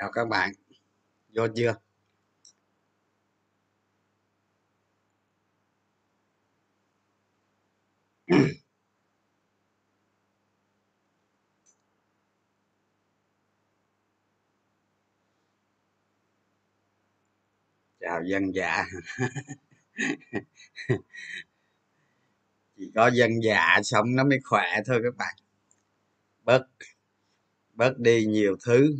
chào các bạn. Vô chưa? Chào dân dạ. Chỉ có dân dạ sống nó mới khỏe thôi các bạn. Bớt bớt đi nhiều thứ.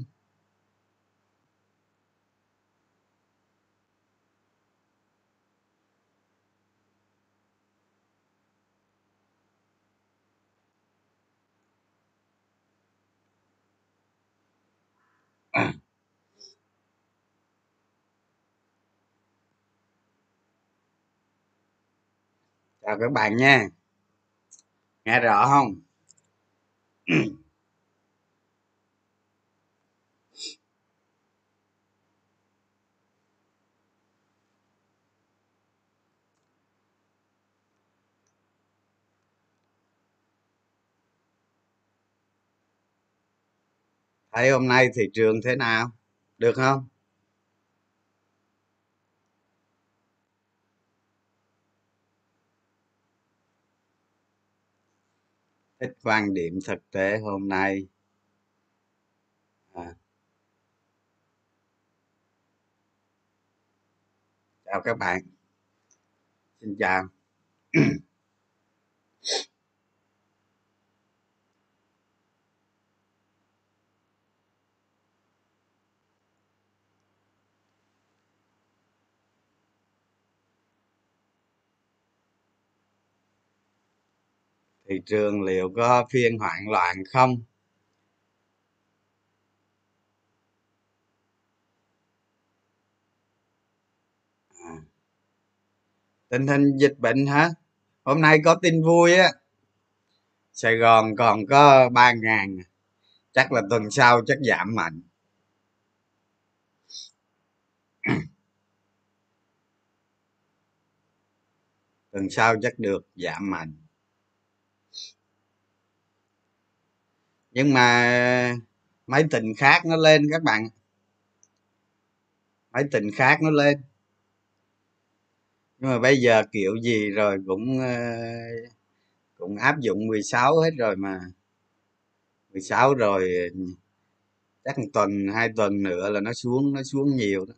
Chào các bạn nha. Nghe rõ không? Thấy hôm nay thị trường thế nào? Được không? Thích quan điểm thực tế hôm nay. À, chào các bạn. Xin chào. thị trường liệu có phiên hoảng loạn không? À, tình hình dịch bệnh hả? Hôm nay có tin vui á. Sài gòn còn có ba ngàn. Chắc là tuần sau chắc giảm mạnh. Tuần sau chắc được giảm mạnh. Nhưng mà máy tình khác nó lên các bạn. Máy tình khác nó lên. Nhưng mà bây giờ kiểu gì rồi cũng ờ, cũng áp dụng 16 hết rồi mà. 16 rồi, chắc một tuần, hai tuần nữa là nó xuống nó xuống nhiều đó.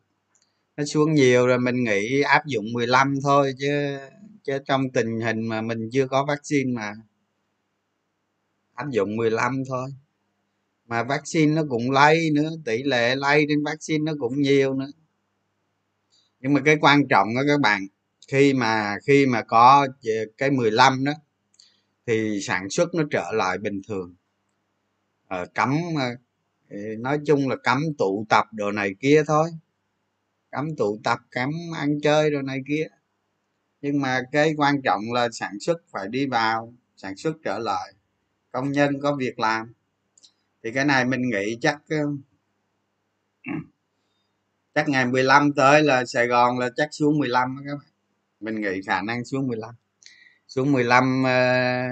Nó xuống nhiều rồi mình nghĩ áp dụng 15 thôi chứ chứ trong tình hình mà mình chưa có vaccine mà áp dụng 15 thôi. Mà vaccine nó cũng lây nữa tỷ lệ lây trên vaccine nó cũng nhiều nữa. Nhưng mà cái quan trọng đó các bạn khi mà khi mà có cái 15 đó thì sản xuất nó trở lại bình thường. Ờ, cấm ờ, ờ, nói chung là cấm tụ tập đồ này kia thôi. Cấm tụ tập cấm ăn chơi đồ này kia. Nhưng mà cái quan trọng là sản xuất phải đi vào sản xuất trở lại công nhân có việc làm thì cái này mình nghĩ chắc ờ, chắc ngày 15 tới là Sài Gòn là chắc xuống 15 các bạn. Mình nghĩ khả năng xuống 15 xuống 15 uh, ờ,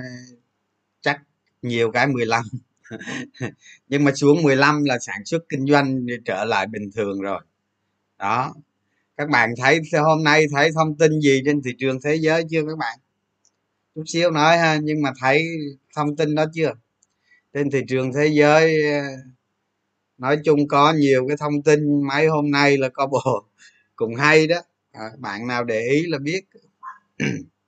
chắc nhiều cái 15 nhưng mà xuống 15 là sản xuất kinh doanh trở lại bình thường rồi. Đó. Các bạn thấy hôm nay thấy thông tin gì trên thị trường thế giới chưa các bạn? Chút xíu nói ha nhưng mà thấy thông tin đó chưa? Trên thị trường thế giới ờ, nói chung có nhiều cái thông tin mấy hôm nay là có bộ cùng hay đó. À, bạn nào để ý là biết.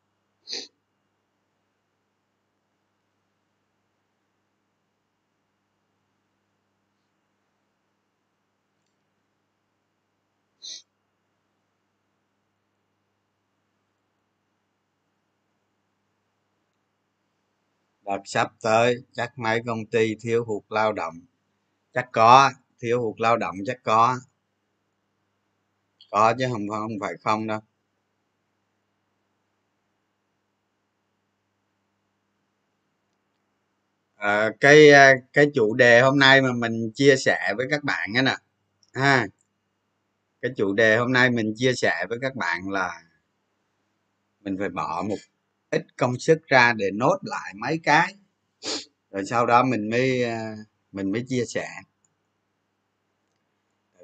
đợt sắp tới chắc mấy công ty thiếu hụt lao động. Chắc có thiếu hụt lao động chắc có. Có chứ không không phải không đâu. À, cái ờ, cái chủ đề hôm nay mà mình chia sẻ với các bạn ấy nè. Ha. Cái chủ đề hôm nay mình chia sẻ với các bạn là mình phải bỏ một ít công sức ra để nốt lại mấy cái. Rồi sau đó mình mới à, mình mới chia sẻ.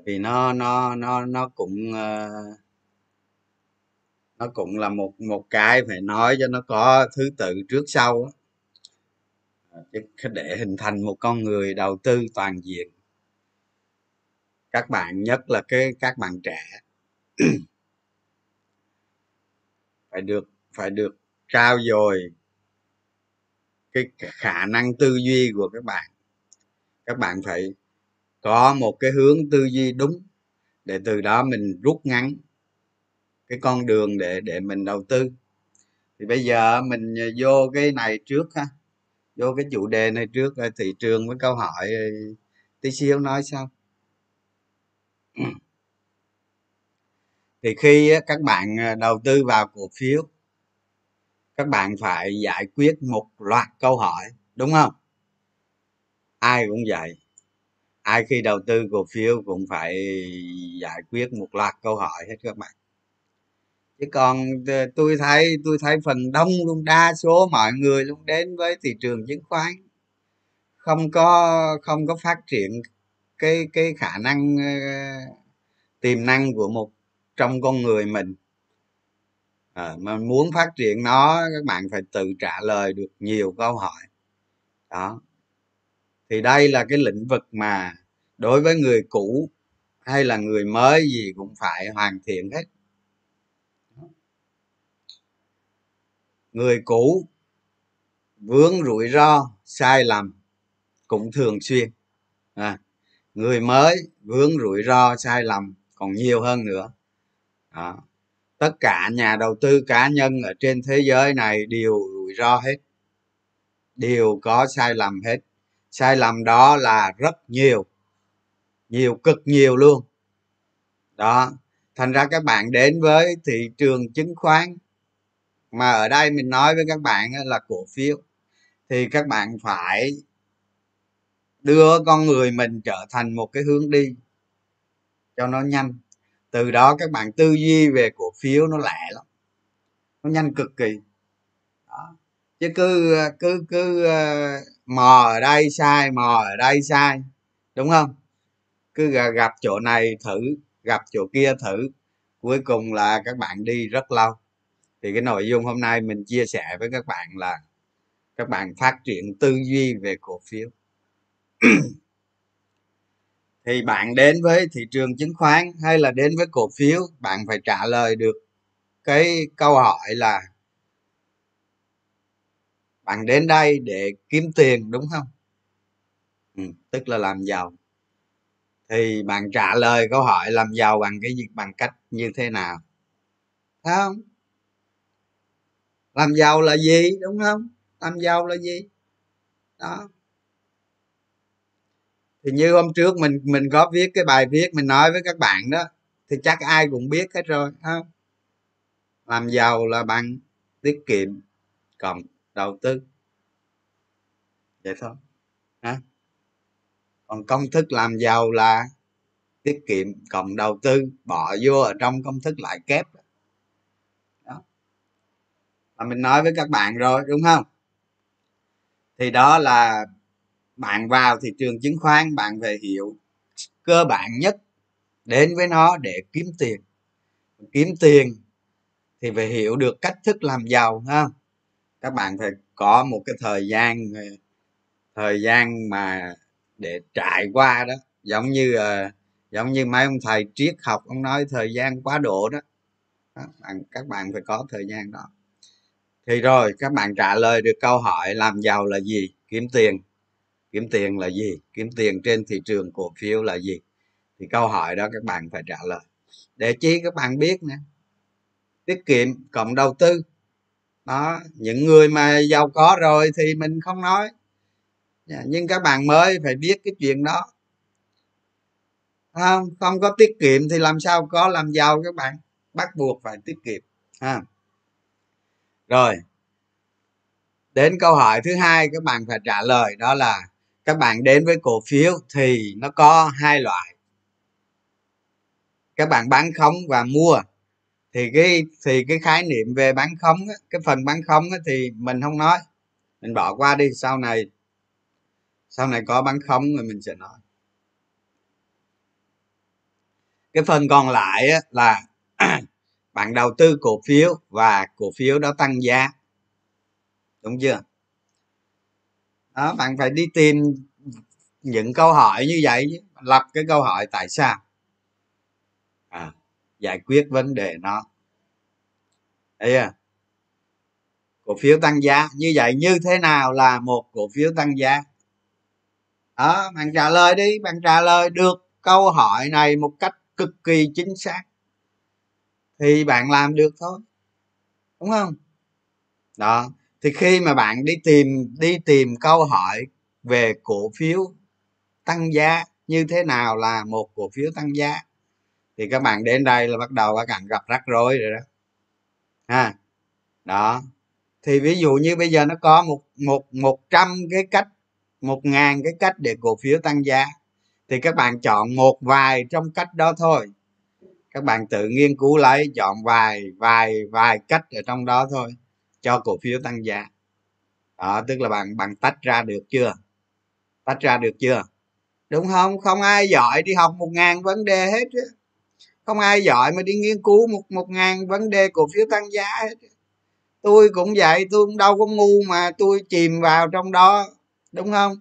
Vì nó nó nó nó cũng à, nó cũng là một một cái phải nói cho nó có thứ tự trước sau à, để hình thành một con người đầu tư toàn diện. Các bạn, nhất là cái, các bạn trẻ. Phải được phải được trao dồi cái khả năng tư duy của các bạn. Các bạn phải có một cái hướng tư duy đúng để từ đó mình rút ngắn cái con đường để để mình đầu tư. Thì bây giờ mình vô cái này trước ha, vô cái chủ đề này trước thị trường với câu hỏi tí xíu nói sao thì khi các bạn à, đầu tư vào cổ phiếu các bạn phải giải quyết một loạt câu hỏi, đúng không? Ai cũng vậy. Ai khi đầu tư cổ phiếu cũng phải giải quyết một loạt câu hỏi hết các bạn. Chứ còn ờ, tôi thấy tôi thấy phần đông luôn, đa số mọi người luôn đến với thị trường chứng khoán. Không có không có phát triển cái cái khả năng ờ, tiềm năng của một trong con người mình à, mà muốn phát triển nó các bạn phải tự trả lời được nhiều câu hỏi. Đó. Thì đây là cái lĩnh vực mà đối với người cũ hay là người mới gì cũng phải hoàn thiện hết. Người cũ vướng rủi ro sai lầm cũng thường xuyên. À, người mới vướng rủi ro sai lầm còn nhiều hơn nữa. Đó tất cả nhà đầu tư cá nhân ở trên thế giới này đều rủi ro hết. Đều có sai lầm hết. Sai lầm đó là rất nhiều. Nhiều cực nhiều luôn. Đó. Thành ra các bạn đến với thị trường chứng khoán. Mà ở đây mình nói với các bạn là cổ phiếu. Thì các bạn phải đưa con người mình trở thành một cái hướng đi cho nó nhanh từ đó các bạn tư duy về cổ phiếu nó lẹ lắm, nó nhanh cực kỳ. Đó. chứ cứ cứ cứ ờ, mò ở đây sai, mò ở đây sai, đúng không? Cứ gặp chỗ này thử, gặp chỗ kia thử, cuối cùng là các bạn đi rất lâu. Thì cái nội dung hôm nay mình chia sẻ với các bạn là các bạn phát triển tư duy về cổ phiếu. thì bạn đến với thị trường chứng khoán hay là đến với cổ phiếu bạn phải trả lời được cái câu hỏi là bạn đến đây để kiếm tiền đúng không? Ừ, tức là làm giàu. Thì bạn trả lời câu hỏi làm giàu bằng cái gì bằng cách như thế nào? Thấy không? Làm giàu là gì đúng không? Làm giàu là gì? Đó thì như hôm trước mình mình có viết cái bài viết, mình nói với các bạn đó, thì chắc ai cũng biết hết rồi không làm giàu là bằng tiết kiệm cộng đầu tư. Vậy thôi hả còn công thức làm giàu là tiết kiệm cộng đầu tư, bỏ vô ở trong công thức lại kép. Đó. Mà mình nói với các bạn rồi, đúng không? Thì đó là bạn vào thị trường chứng khoán bạn phải hiểu cơ bản nhất đến với nó để kiếm tiền. Kiếm tiền thì phải hiểu được cách thức làm giàu ha. Các bạn phải có một cái thời gian ờ, thời gian mà để trải qua đó. Giống như ờ, giống như mấy ông thầy triết học ông nói thời gian quá độ đó, bạn, các bạn phải có thời gian đó. Thì rồi các bạn trả lời được câu hỏi làm giàu là gì? Kiếm tiền kiếm tiền là gì? Kiếm tiền trên thị trường cổ phiếu là gì? Thì câu hỏi đó các bạn phải trả lời. Để chi các bạn biết nè. Tiết kiệm, cộng đầu tư. Đó, những người mà giàu có rồi thì mình không nói. Dạ, nhưng các bạn mới phải biết cái chuyện đó. Không không có tiết kiệm thì làm sao có làm giàu các bạn? Bắt buộc phải tiết kiệm, ha. Rồi, đến câu hỏi thứ hai các bạn phải trả lời đó là các bạn đến với cổ phiếu thì nó có hai loại. Các bạn bán khống và mua. Thì cái thì cái khái niệm về bán khống cái phần bán khống thì mình không nói. Mình bỏ qua đi sau này sau này có bán khống rồi mình sẽ nói. Cái phần còn lại á, là bạn đầu tư cổ phiếu và cổ phiếu đó tăng giá. Đúng chưa? Đó bạn phải đi tìm những câu hỏi như vậy lập cái câu hỏi tại sao? À, giải quyết vấn đề nó. Ấy à cổ phiếu tăng giá như vậy như thế nào là một cổ phiếu tăng giá? Đó bạn trả lời đi bạn trả lời được câu hỏi này một cách cực kỳ chính xác. Thì bạn làm được thôi đúng không? Đó thì khi mà bạn đi tìm đi tìm câu hỏi về cổ phiếu tăng giá như thế nào là một cổ phiếu tăng giá, thì các bạn đến đây là bắt đầu các bạn gặp rắc rối rồi đó. Ha, đó. Thì ví dụ như bây giờ nó có một một một trăm cái cách, một ngàn cái cách để cổ phiếu tăng giá, thì các bạn chọn một vài trong cách đó thôi. Các bạn tự nghiên cứu lấy, chọn vài vài vài cách ở trong đó thôi cho cổ phiếu tăng giá. Đó, tức là bạn bạn tách ra được chưa? Tách ra được chưa? Đúng không? Không ai giỏi đi học một ngàn vấn đề hết không ai giỏi mà đi nghiên cứu một một ngàn vấn đề cổ phiếu tăng giá hết tôi cũng vậy, tôi cũng đâu có ngu mà tôi chìm vào trong đó, đúng không?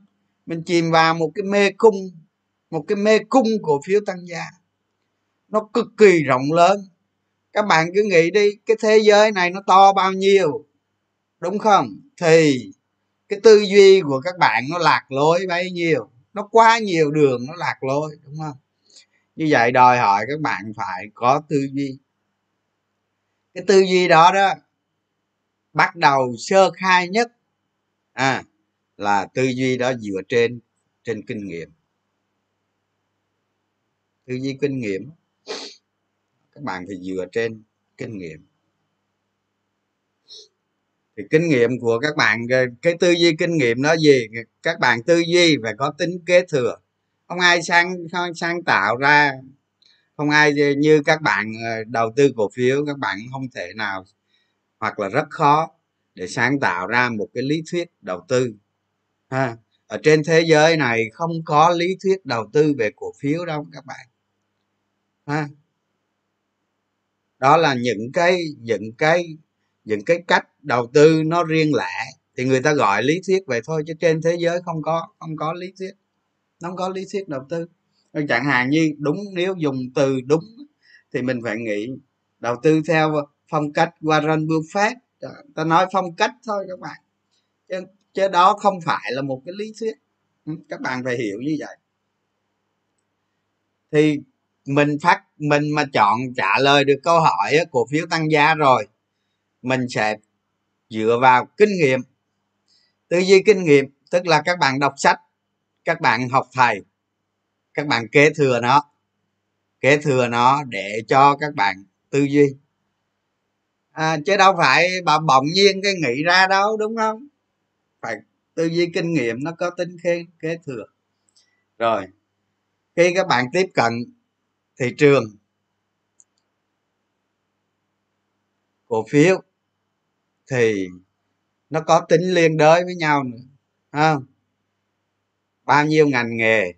Mình chìm vào một cái mê cung, một cái mê cung cổ phiếu tăng giá. Nó cực kỳ rộng lớn. Các bạn cứ nghĩ đi, cái thế giới này nó to bao nhiêu? Đúng không? Thì cái tư duy của các bạn nó lạc lối bấy nhiêu. Nó quá nhiều đường nó lạc lối, đúng không? Như vậy đòi hỏi các bạn phải có tư duy. Cái tư duy đó đó, bắt đầu sơ khai nhất à là tư duy đó dựa trên trên kinh nghiệm. Tư duy kinh nghiệm, các bạn phải dựa trên kinh nghiệm thì kinh nghiệm của các bạn, cái tư duy kinh nghiệm nó gì? Các bạn tư duy phải có tính kế thừa. Không ai sáng không sáng tạo ra. Không ai như các bạn ờ, đầu tư cổ phiếu, các bạn không thể nào, hoặc là rất khó để sáng tạo ra một cái lý thuyết đầu tư. Ha, ở trên thế giới này không có lý thuyết đầu tư về cổ phiếu đâu các bạn. Ha. Đó là những cái những cái những cái cách đầu tư nó riêng lẻ thì người ta gọi lý thuyết vậy thôi chứ trên thế giới không có không có lý thuyết. Nó không có lý thuyết đầu tư. Chẳng hạn như đúng nếu dùng từ đúng thì mình phải nghĩ đầu tư theo phong cách Warren Buffett. Ta nói phong cách thôi các bạn. Chứ, chứ đó không phải là một cái lý thuyết. Ừ, các bạn phải hiểu như vậy. Thì mình phát mình mà chọn trả lời được câu hỏi cổ phiếu tăng giá rồi mình sẽ dựa vào kinh nghiệm. Tư duy kinh nghiệm tức là các bạn đọc sách các bạn học thầy các bạn kế thừa nó kế thừa nó để cho các bạn tư duy. À, chứ đâu phải bà bỗng nhiên cái nghĩ ra đâu đúng không? Phải tư duy kinh nghiệm nó có tính kế, kế thừa. Rồi khi các bạn tiếp cận thị trường cổ phiếu thì nó có tính liên đới với nhau nữa không? Bao nhiêu ngành nghề?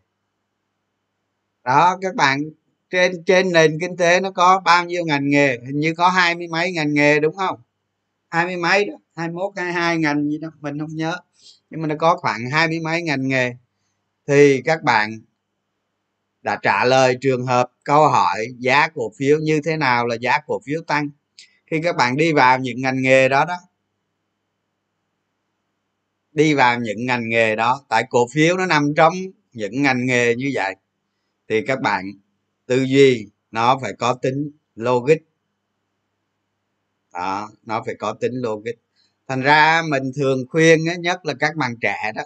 Đó, các bạn, trên trên nền kinh tế nó có bao nhiêu ngành nghề? Hình như có hai mươi mấy ngành nghề, đúng không? Hai mươi mấy đó, hai mốt, hai hai ngành gì đó, mình không nhớ. Nhưng mà nó có khoảng hai mươi mấy ngành nghề. Thì các bạn đã trả lời trường hợp, câu hỏi giá cổ phiếu như thế nào là giá cổ phiếu tăng? Khi các bạn đi vào những ngành nghề đó đó, đi vào những ngành nghề đó, tại cổ phiếu nó nằm trong những ngành nghề như vậy, thì các bạn tư duy nó phải có tính logic. Đó, nó phải có tính logic. Thành ra mình thường khuyên nhất là các bạn trẻ đó,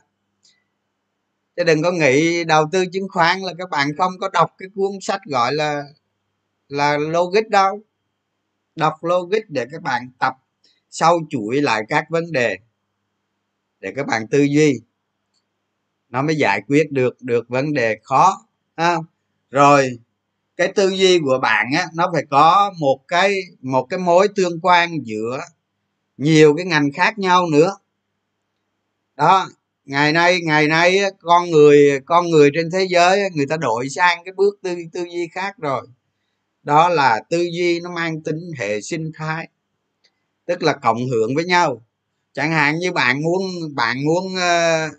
chứ đừng có nghĩ đầu tư chứng khoán là các bạn không có đọc cái cuốn sách gọi là là logic đâu đọc logic để các bạn tập sâu chuỗi lại các vấn đề, để các bạn tư duy. Nó mới giải quyết được được vấn đề khó, ha. rồi, cái tư duy của bạn á, nó phải có một cái một cái mối tương quan giữa nhiều cái ngành khác nhau nữa. Đó, ngày nay ngày nay con người con người trên thế giới người ta đổi sang cái bước tư tư duy khác rồi đó là tư duy nó mang tính hệ sinh thái tức là cộng hưởng với nhau. Chẳng hạn như bạn muốn bạn muốn ờ,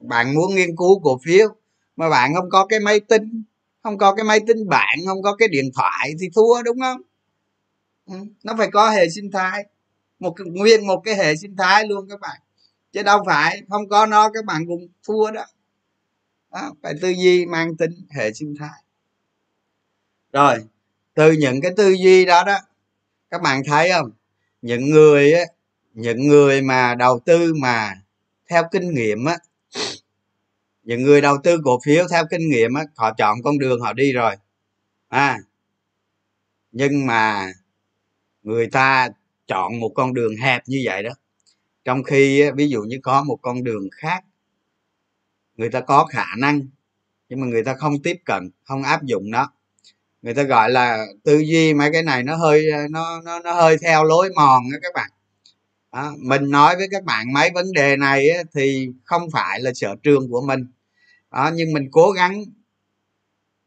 bạn muốn nghiên cứu cổ phiếu mà bạn không có cái máy tính không có cái máy tính bạn không có cái điện thoại thì thua đúng không? Ừ, nó phải có hệ sinh thái. Một nguyên một cái hệ sinh thái luôn các bạn. Chứ đâu phải không có nó các bạn cũng thua đó, đó phải tư duy mang tính hệ sinh thái rồi, từ những cái tư duy đó đó, các bạn thấy không? Những người á, những người mà đầu tư mà theo kinh nghiệm á, những người đầu tư cổ phiếu theo kinh nghiệm á, họ chọn con đường họ đi rồi. À nhưng mà người ta chọn một con đường hẹp như vậy đó. Trong khi ví dụ như có một con đường khác, người ta có khả năng, nhưng mà người ta không tiếp cận, không áp dụng nó người ta gọi là tư duy mấy cái này nó hơi nó nó nó hơi theo lối mòn đó các bạn. Đó, mình nói với các bạn mấy vấn đề này thì không phải là sở trường của mình. Đó, nhưng mình cố gắng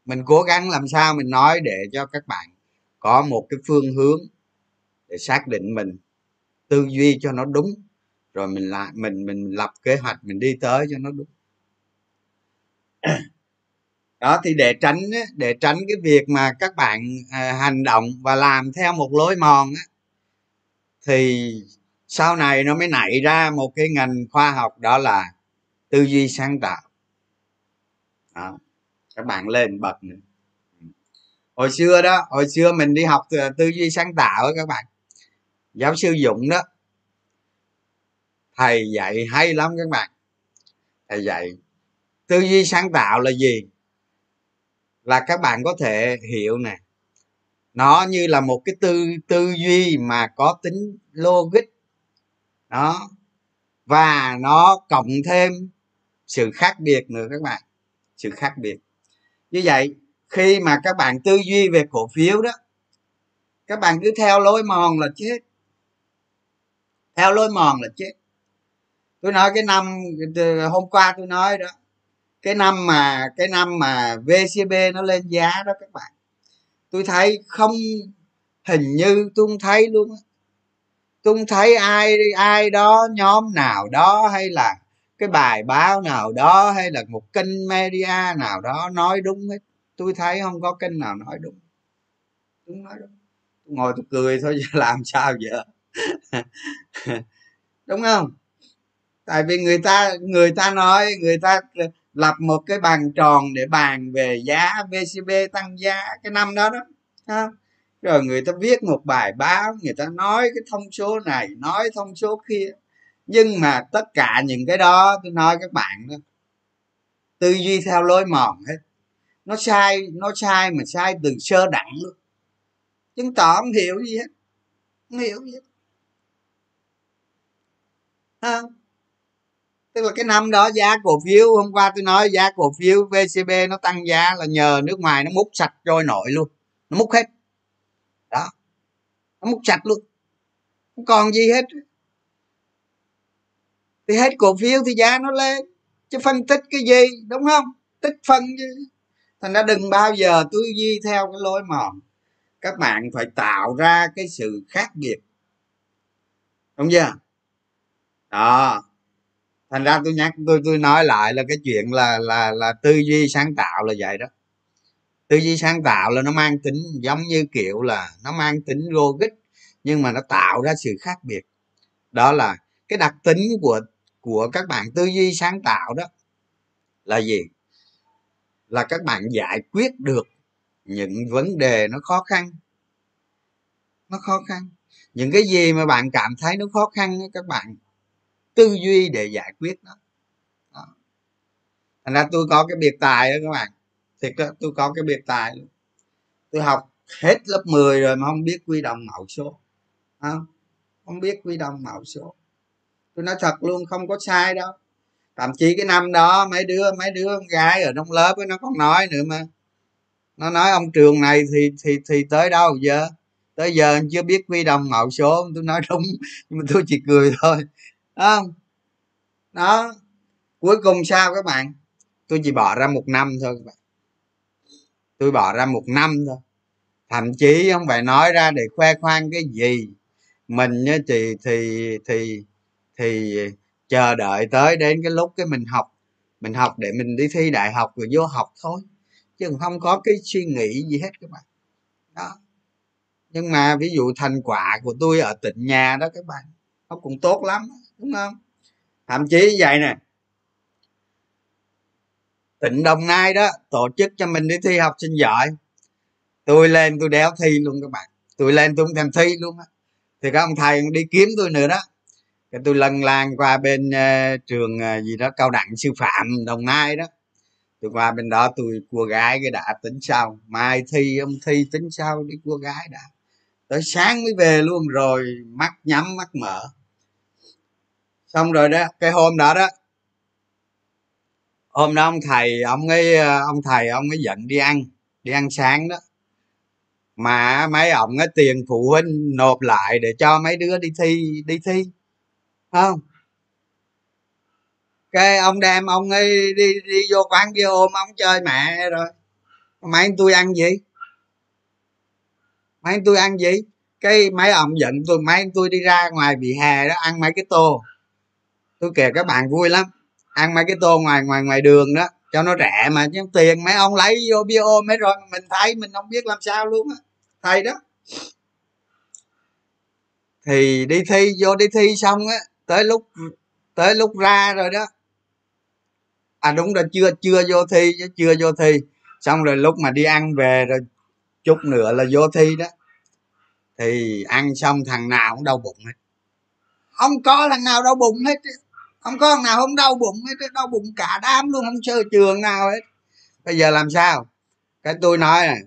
mình cố gắng làm sao mình nói để cho các bạn có một cái phương hướng để xác định mình tư duy cho nó đúng rồi mình lại mình mình lập kế hoạch mình đi tới cho nó đúng đó thì để tránh để tránh cái việc mà các bạn à, hành động và làm theo một lối mòn á, thì sau này nó mới nảy ra một cái ngành khoa học đó là tư duy sáng tạo. Đó. các bạn lên bật nữa. Hồi xưa đó hồi xưa mình đi học à, tư duy sáng tạo đó các bạn. Giáo sư dũng đó thầy dạy hay lắm các bạn. Thầy dạy tư duy sáng tạo là gì? Là các bạn có thể hiểu nè. Nó như là một cái tư tư duy mà có tính logic. Đó. Và nó cộng thêm sự khác biệt nữa các bạn. Sự khác biệt. Như vậy, khi mà các bạn tư duy về cổ phiếu đó, các bạn cứ theo lối mòn là chết. Theo lối mòn là chết. Tôi nói cái năm, hôm qua tôi nói đó cái năm mà, cái năm mà vcb nó lên giá đó các bạn. Tôi thấy không hình như, tôi không thấy luôn tôi không thấy ai ai đó, nhóm nào đó hay là cái bài báo nào đó hay là một kênh media nào đó nói đúng hết. Tôi thấy không có kênh nào nói đúng. Đúng nói đúng. Tôi ngồi tôi cười thôi làm sao giờ? Đúng không? Tại vì người ta người ta nói, người ta lập một cái bàn tròn để bàn về giá vcb tăng giá cái năm đó đó, ha? rồi người ta viết một bài báo, người ta nói cái thông số này, nói thông số kia. Nhưng mà tất cả những cái đó, tôi nói các bạn đó, tư duy theo lối mòn hết. Nó sai nó sai mà sai từ sơ đẳng luôn chứng tỏ không hiểu gì hết, không hiểu gì hết. Không tức là cái năm đó giá cổ phiếu, hôm qua tôi nói giá cổ phiếu vcb nó tăng giá là nhờ nước ngoài nó múc sạch trôi nổi luôn. Nó múc hết. Đó. Nó múc sạch luôn. Không còn gì hết. Thì hết cổ phiếu thì giá nó lên. Chứ phân tích cái gì, đúng không? Tích phân chứ. Thành ra đừng bao giờ tư duy theo cái lối mòn. Các bạn phải tạo ra cái sự khác biệt. Đúng chưa? Đó thành ra tôi nhắc, tôi tôi nói lại là cái chuyện là là là tư duy sáng tạo là vậy đó. Tư duy sáng tạo là nó mang tính giống như kiểu là nó mang tính logic, nhưng mà nó tạo ra sự khác biệt. Đó là cái đặc tính của của các bạn tư duy sáng tạo đó là gì? Là các bạn giải quyết được những vấn đề nó khó khăn. Nó khó khăn. Những cái gì mà bạn cảm thấy nó khó khăn các bạn tư duy để giải quyết nó. Đó. thành ra tôi có cái biệt tài đó các bạn. Thiệt đó tôi có cái biệt tài luôn. Tôi học hết lớp 10 rồi mà không biết quy đồng mẫu số. Không không biết quy đồng mẫu số. Tôi nói thật luôn, không có sai đâu. Thậm chí cái năm đó mấy đứa mấy đứa con gái ở trong lớp ấy nó còn nói nữa mà. Nó nói ông trường này thì thì thì tới đâu giờ? Tới giờ chưa biết quy đồng mẫu số. Tôi nói đúng, nhưng mà tôi chỉ cười thôi không? Đó. Cuối cùng sao các bạn? Tôi chỉ bỏ ra một năm thôi các bạn. Tôi bỏ ra một năm thôi. Thậm chí không phải nói ra để khoe khoang cái gì. Mình thì thì thì thì chờ đợi tới đến cái lúc cái mình học. Mình học để mình đi thi đại học rồi vô học thôi. Chứ không có cái suy nghĩ gì hết các bạn. Đó. Nhưng mà ví dụ thành quả của tôi ở tỉnh nhà đó các bạn, nó cũng tốt lắm đúng không? Thậm chí vậy nè. Tỉnh đồng nai đó tổ chức cho mình đi thi học sinh giỏi. Tôi lên tôi đéo thi luôn các bạn. Tôi lên tôi không thèm thi luôn á. Thì các ông thầy đi kiếm tôi nữa đó. Cái tôi lân lan qua bên uh, trường uh, gì đó cao đẳng sư phạm đồng nai đó. Tôi qua bên đó tôi cua gái cái đã tính sau mai thi ông thi tính sau đi cua gái đã. Tới sáng mới về luôn rồi mắt nhắm mắt mở xong rồi đó, cái hôm đó đó, hôm đó ông thầy, ông ấy ờ, ông thầy ông ấy dẫn đi ăn đi ăn sáng đó. Mà mấy ông ấy tiền phụ huynh nộp lại để cho mấy đứa đi thi đi thi không? Cái ông đem ông ấy đi đi vô quán bia ôm ông chơi mẹ rồi. Mấy anh tôi ăn gì? Mấy anh tôi ăn gì? Cái mấy ông giận tôi, mấy anh tôi đi ra ngoài bị hè đó ăn mấy cái tô tôi kể các bạn vui lắm. Ăn mấy cái tô ngoài ngoài ngoài đường đó, cho nó rẻ mà, chứ tiền mấy ông lấy vô bia ôm hết rồi mình thấy, mình không biết làm sao luôn á. Thầy đó. Thì đi thi, vô đi thi xong á, tới lúc tới lúc ra rồi đó. À đúng rồi, chưa chưa vô thi chứ, chưa vô thi. Xong rồi lúc mà đi ăn về rồi, chút nữa là vô thi đó. Thì ăn xong thằng nào cũng đau bụng hết. Không có thằng nào đau bụng hết không có nào không đau bụng hết đau bụng cả đám luôn, không sơ trường nào hết. Bây giờ làm sao? Cái tôi nói này,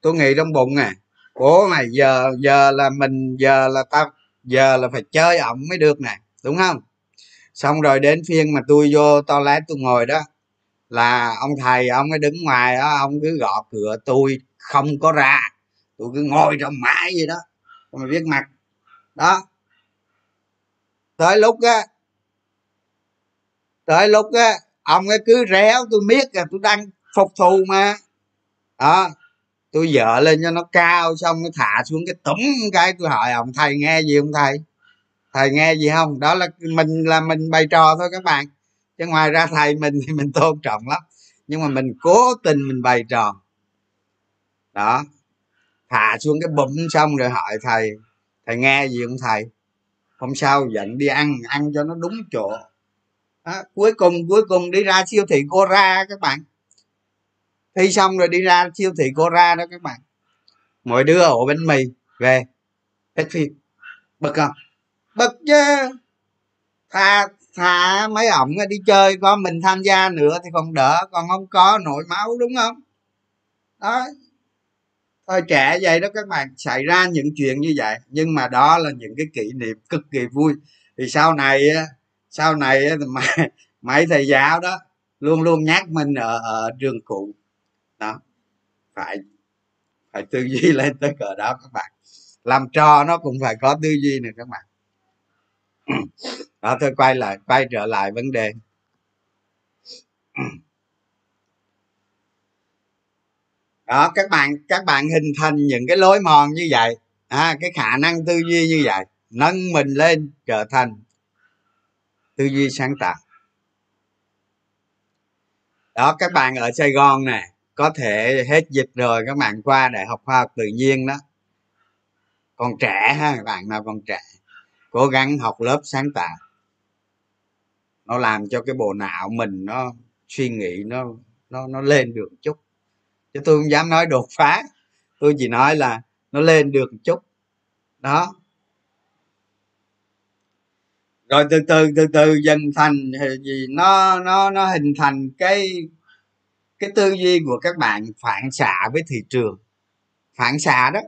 tôi nghĩ trong bụng nè bố mày, giờ giờ là mình, giờ là tao, giờ là phải chơi ổng mới được nè. Đúng không? Xong rồi đến phiên mà tôi vô toilet tôi ngồi đó, là ông thầy ông ấy đứng ngoài đó, ông cứ gõ cửa, tôi không có ra. Tôi cứ ngồi trong mãi vậy đó mà biết mặt. Đó. Tới lúc á tới lúc á, ông ấy cứ réo, tôi biết là tôi đang phục thù mà. Đó, tôi dở lên cho nó cao, xong nó thả xuống cái tấm cái tôi hỏi ông, thầy nghe gì không thầy? Thầy nghe gì không? Đó là mình là mình bày trò thôi các bạn. Chứ ngoài ra thầy mình thì mình tôn trọng lắm. Nhưng mà mình cố tình mình bày trò. Đó, thả xuống cái bụng xong rồi hỏi thầy thầy nghe gì không thầy? Hôm sau dẫn đi ăn ăn cho nó đúng chỗ đó, cuối cùng cuối cùng đi ra siêu thị cô ra các bạn. Thi xong rồi đi ra siêu thị cô ra đó các bạn. Mỗi đứa ổ bánh mì về hết phim. Bực không? Bực chứ. Thà thà mấy ổng đi chơi có mình tham gia nữa thì còn đỡ còn không có nổi máu đúng không? Đó. Thôi trẻ vậy đó các bạn xảy ra những chuyện như vậy. Nhưng mà đó là những cái kỷ niệm cực kỳ vui. Thì sau này sau này mấy, mấy thầy giáo đó luôn luôn nhắc mình ở, ở trường cũ. Đó. Phải phải tư duy lên tới cỡ đó các bạn. Làm trò nó cũng phải có tư duy nữa các bạn. Đó tôi quay lại quay trở lại vấn đề. Đó các bạn các bạn hình thành những cái lối mòn như vậy. À, cái khả năng tư duy như vậy nâng mình lên trở thành tư duy sáng tạo. Đó, các bạn ở sài gòn nè, có thể hết dịch rồi, các bạn qua đại học khoa học tự nhiên đó. Còn trẻ ha bạn, nào còn trẻ, cố gắng học lớp sáng tạo. Nó làm cho cái bộ não mình nó suy nghĩ nó nó nó lên được chút. Chứ tôi không dám nói đột phá. Tôi chỉ nói là nó lên được chút. Đó rồi từ từ từ từ, dần thành gì? Nó nó nó hình thành cái cái tư duy của các bạn phản xạ với thị trường. Phản xạ đó.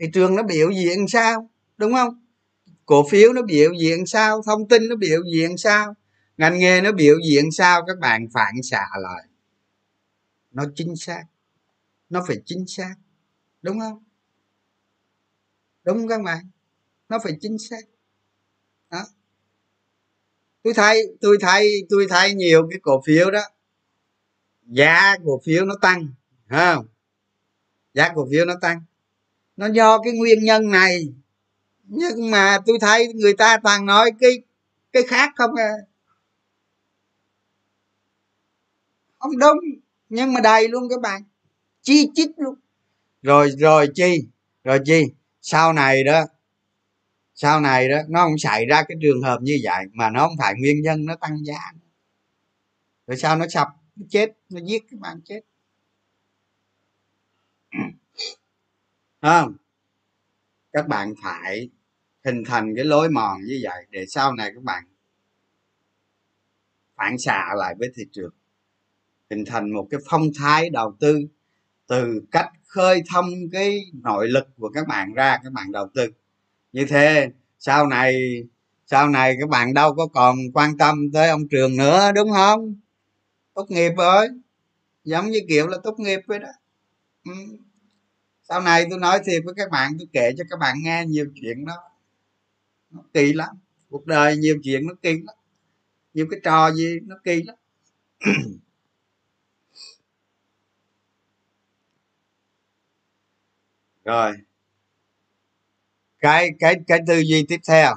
Thị trường nó biểu diễn sao? Đúng không? Cổ phiếu nó biểu diễn sao? Thông tin nó biểu diễn sao? Ngành nghề nó biểu diễn sao? Các bạn phản xạ lại. Nó chính xác. Nó phải chính xác. Đúng không? Đúng không các bạn. Nó phải chính xác tôi thấy tôi thấy tôi thấy nhiều cái cổ phiếu đó, giá cổ phiếu nó tăng không? Giá cổ phiếu nó tăng. Nó do cái nguyên nhân này, nhưng mà tôi thấy người ta toàn nói cái cái khác không à. Không đúng, nhưng mà đầy luôn các bạn. Chi chít luôn. Rồi rồi chi rồi chi? Sau này đó sau này đó, nó không xảy ra cái trường hợp như vậy, mà nó không phải nguyên nhân, nó tăng giá. Rồi sao nó sập, nó chết, nó giết cái bạn chết. Không? Các bạn phải hình thành cái lối mòn như vậy để sau này các bạn phản xạ lại với thị trường. Hình thành một cái phong thái đầu tư từ cách khơi thông cái nội lực của các bạn ra, các bạn đầu tư như thế, sau này sau này các bạn đâu có còn quan tâm tới ông trường nữa, đúng không? Tốt nghiệp rồi. Giống như kiểu là tốt nghiệp vậy đó. Ừ. sau này tôi nói thiệt với các bạn, tôi kể cho các bạn nghe nhiều chuyện đó. Nó kỳ lắm. Cuộc đời nhiều chuyện nó kỳ lắm. Nhiều cái trò gì nó kỳ lắm. Rồi cái cái cái tư duy tiếp theo.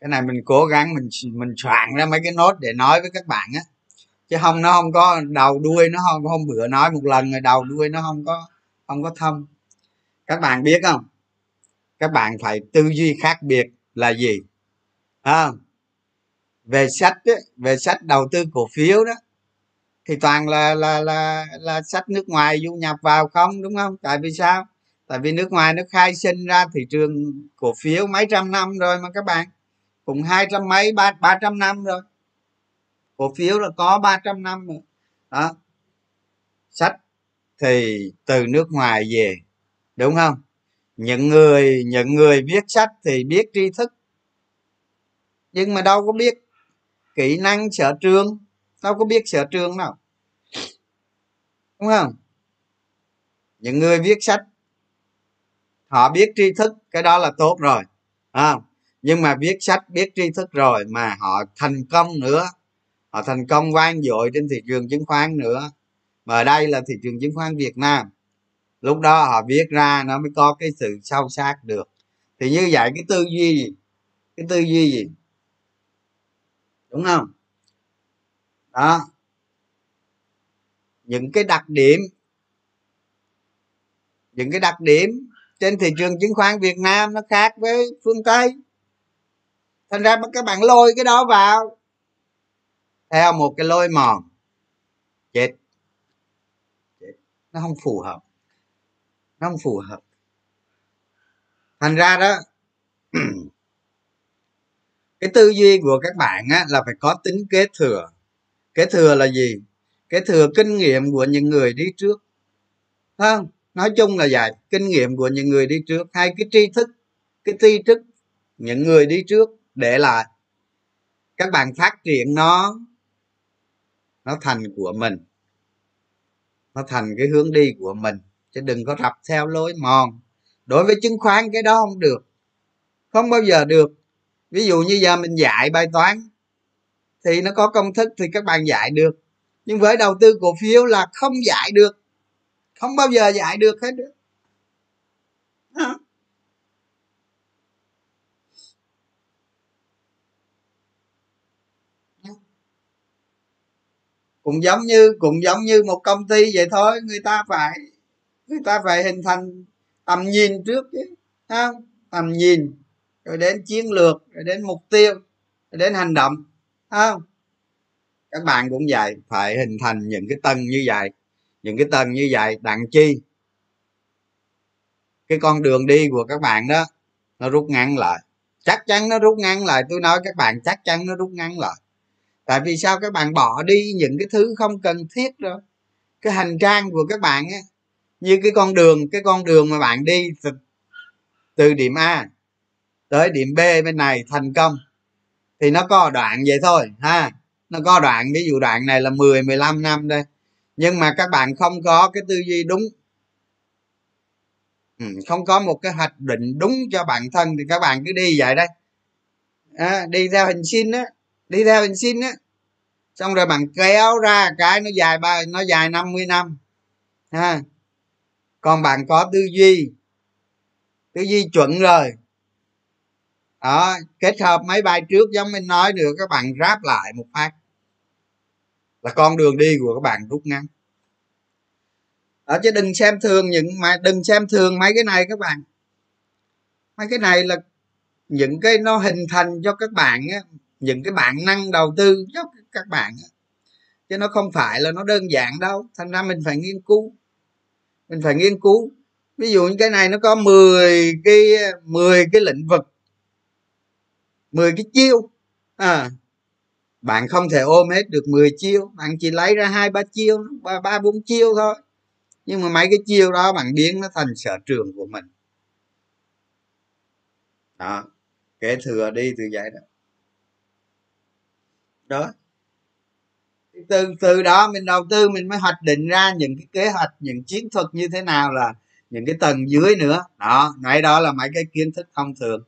Cái này mình cố gắng mình mình soạn ra mấy cái nốt để nói với các bạn á. Chứ không nó không có đầu đuôi nó không hôm bữa nói một lần rồi đầu đuôi nó không có không có thông các bạn biết không? Các bạn phải tư duy khác biệt là gì? À, về sách ấy, về sách đầu tư cổ phiếu đó thì toàn là là là là sách nước ngoài du nhập vào không đúng không? Tại vì sao? Tại vì nước ngoài nó khai sinh ra thị trường cổ phiếu mấy trăm năm rồi mà các bạn. Cũng hai trăm mấy, ba ba trăm năm rồi. Cổ phiếu là có ba trăm năm rồi. Đó. Sách thì từ nước ngoài về, đúng không? Những người những người viết sách thì biết tri thức. Nhưng mà đâu có biết kỹ năng sở trường. Đâu có biết sở trường nào đúng không? Những người viết sách họ biết tri thức cái đó là tốt rồi à, nhưng mà viết sách biết tri thức rồi mà họ thành công nữa. Họ thành công vang dội trên thị trường chứng khoán nữa. Mà ở đây là thị trường chứng khoán việt nam. Lúc đó họ viết ra nó mới có cái sự sâu sát được. Thì như vậy cái tư duy gì? Cái tư duy gì? Đúng không? Đó. Những cái đặc điểm. Những cái đặc điểm trên thị trường chứng khoán Việt Nam nó khác với phương Tây. Thành ra các bạn lôi cái đó vào. Theo một cái lôi mòn. Chết. Chết. Nó không phù hợp. Nó không phù hợp. Thành ra đó cái tư duy của các bạn á, là phải có tính kế thừa. Kế thừa là gì? Kế thừa kinh nghiệm của những người đi trước. Không? Nói chung là vậy. Kinh nghiệm của những người đi trước, hay cái tri thức, cái tri thức những người đi trước để lại. Các bạn phát triển nó nó thành của mình. Nó thành cái hướng đi của mình. Chứ đừng có rập theo lối mòn. Đối với chứng khoán cái đó không được. Không bao giờ được. Ví dụ như giờ mình dạy bài toán, thì nó có công thức thì các bạn dạy được. Nhưng với đầu tư cổ phiếu là không dạy được không bao giờ dạy được hết được cũng giống như cũng giống như một công ty vậy thôi người ta phải người ta phải hình thành tầm nhìn trước chứ không? Tầm nhìn rồi đến chiến lược rồi đến mục tiêu rồi đến hành động không? Các bạn cũng vậy phải hình thành những cái tầng như vậy những cái tầng như vậy đặng chi? Cái con đường đi của các bạn đó nó rút ngắn lại. Chắc chắn nó rút ngắn lại tôi nói các bạn chắc chắn nó rút ngắn lại. Tại vì sao các bạn bỏ đi những cái thứ không cần thiết rồi cái hành trang của các bạn á như cái con đường cái con đường mà bạn đi từ, từ điểm a tới điểm b bên này thành công. Thì nó có đoạn vậy thôi ha? Nó có đoạn ví dụ đoạn này là 10 15 năm đây nhưng mà các bạn không có cái tư duy đúng. Ừ, không có một cái hoạch định đúng cho bản thân thì các bạn cứ đi vậy đây à, đi theo hình sin á đi theo hình sin á. Xong rồi bạn kéo ra cái nó dài ba nó dài 50 năm ha. Còn bạn có tư duy tư duy chuẩn rồi. Đó kết hợp mấy bài trước giống mình nói được các bạn ráp lại một phát là con đường đi của các bạn rút ngắn. Ở chứ đừng xem thường những mà đừng xem thường mấy cái này các bạn. Mấy cái này là những cái nó hình thành cho các bạn á, những cái bản năng đầu tư cho các bạn á. chứ nó không phải là nó đơn giản đâu thành ra mình phải nghiên cứu. Mình phải nghiên cứu. Ví dụ như cái này nó có 10 cái 10 cái lĩnh vực 10 cái chiêu. À bạn không thể ôm hết được 10 chiêu, bạn chỉ lấy ra hai, ba chiêu, ba ba, bốn chiêu thôi. Nhưng mà mấy cái chiêu đó bạn biến nó thành sở trường của mình. Đó, kế thừa đi từ vậy đó. Đó. Từ từ đó mình đầu tư mình mới hoạch định ra những cái kế hoạch, những chiến thuật như thế nào là những cái tầng dưới nữa. Đó ngay đó là mấy cái kiến thức thông thường.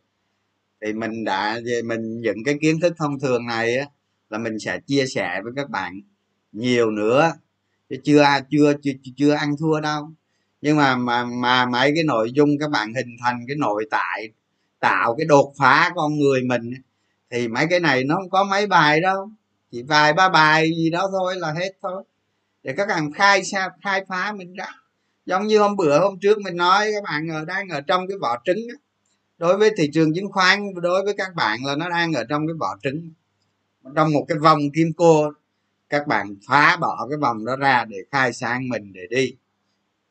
Thì mình đã về mình những cái kiến thức thông thường này á là mình sẽ chia sẻ với các bạn nhiều nữa. Chứ chưa chưa chưa chưa ăn thua đâu. Nhưng mà mà mà mấy cái nội dung các bạn hình thành cái nội tại, tạo cái đột phá con người mình thì mấy cái này nó không có mấy bài đâu. Chỉ vài ba bài gì đó thôi là hết thôi. Để các bạn khai xa khai phá mình ra. Giống như hôm bữa, hôm trước mình nói, các bạn ở, đang ở trong cái vỏ trứng đối với thị trường chứng khoán, đối với các bạn là nó đang ở trong cái vỏ trứng trong một cái vòng kim cô các bạn phá bỏ cái vòng đó ra để khai sáng mình để đi.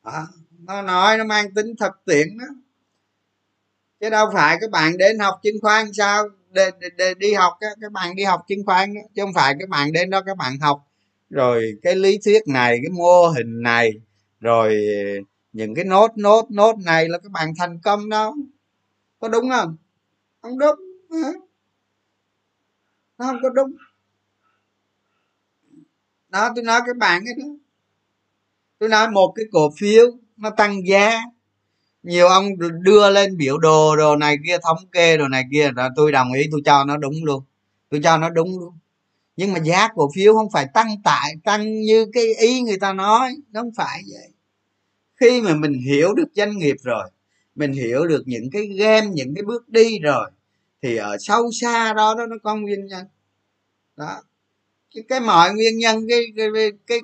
Đó. nó nói nó mang tính thực tiễn đó. Chứ đâu phải các bạn đến học chứng khoán sao? Để, để, để đi học các bạn đi học chứng khoán đó. chứ không phải các bạn đến đó các bạn học. Rồi cái lý thuyết này cái mô hình này rồi những cái nốt nốt nốt này là các bạn thành công đâu. Có đúng không? Không đúng nó không có đúng. Đó, tôi nói cái bạn ấy đó. Tôi nói một cái cổ phiếu nó tăng giá. Nhiều ông đưa lên biểu đồ đồ này kia, thống kê đồ này kia, là tôi đồng ý, tôi cho nó đúng luôn. Tôi cho nó đúng luôn. Nhưng mà giá cổ phiếu không phải tăng tại, tăng như cái ý người ta nói, nó không phải vậy. Khi mà mình hiểu được doanh nghiệp rồi, mình hiểu được những cái game, những cái bước đi rồi thì ở sâu xa đó đó nó có nguyên nhân. Đó. Cái, cái mọi nguyên nhân cái cái, cái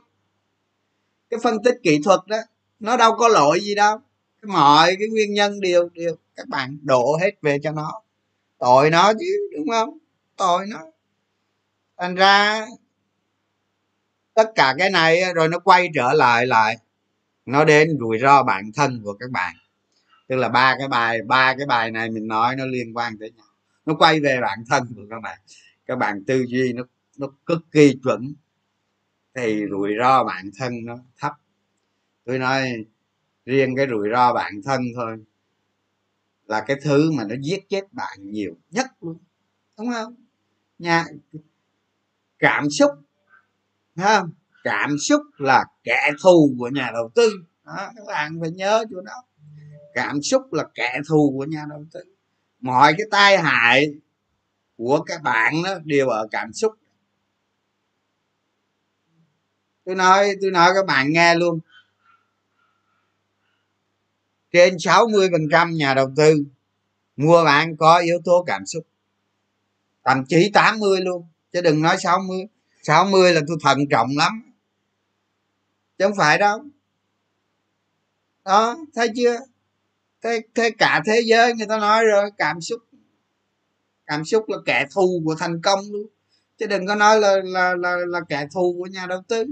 cái phân tích kỹ thuật đó nó đâu có lỗi gì đâu. Cái mọi cái nguyên nhân đều đều các bạn đổ hết về cho nó. Tội nó chứ đúng không? Tội nó. Thành ra tất cả cái này rồi nó quay trở lại lại nó đến rủi ro bản thân của các bạn. Tức là ba cái bài ba cái bài này mình nói nó liên quan tới nhau nó quay về bản thân của các bạn. Các bạn tư duy nó nó cực kỳ chuẩn. Thì rủi ro bản thân nó thấp. Tôi nói riêng cái rủi ro bản thân thôi là cái thứ mà nó giết chết bạn nhiều nhất luôn. Đúng không? Nha cảm xúc không? Cảm xúc là kẻ thù của nhà đầu tư. Đó, các bạn phải nhớ chỗ đó. Cảm xúc là kẻ thù của nhà đầu tư mọi cái tai hại của các bạn đó đều ở cảm xúc. Tôi nói tôi nói các bạn nghe luôn. Trên 60 phần trăm nhà đầu tư, mua bán có yếu tố cảm xúc. Thậm chí 80 luôn, chứ đừng nói 60 60 là tôi thận trọng lắm. Chứ không phải đâu. Đó, thấy chưa? Thế, thế cả thế giới người ta nói rồi cảm xúc. Cảm xúc là kẻ thù của thành công luôn. Chứ đừng có nói là là là, là kẻ thù của nhà đầu tư.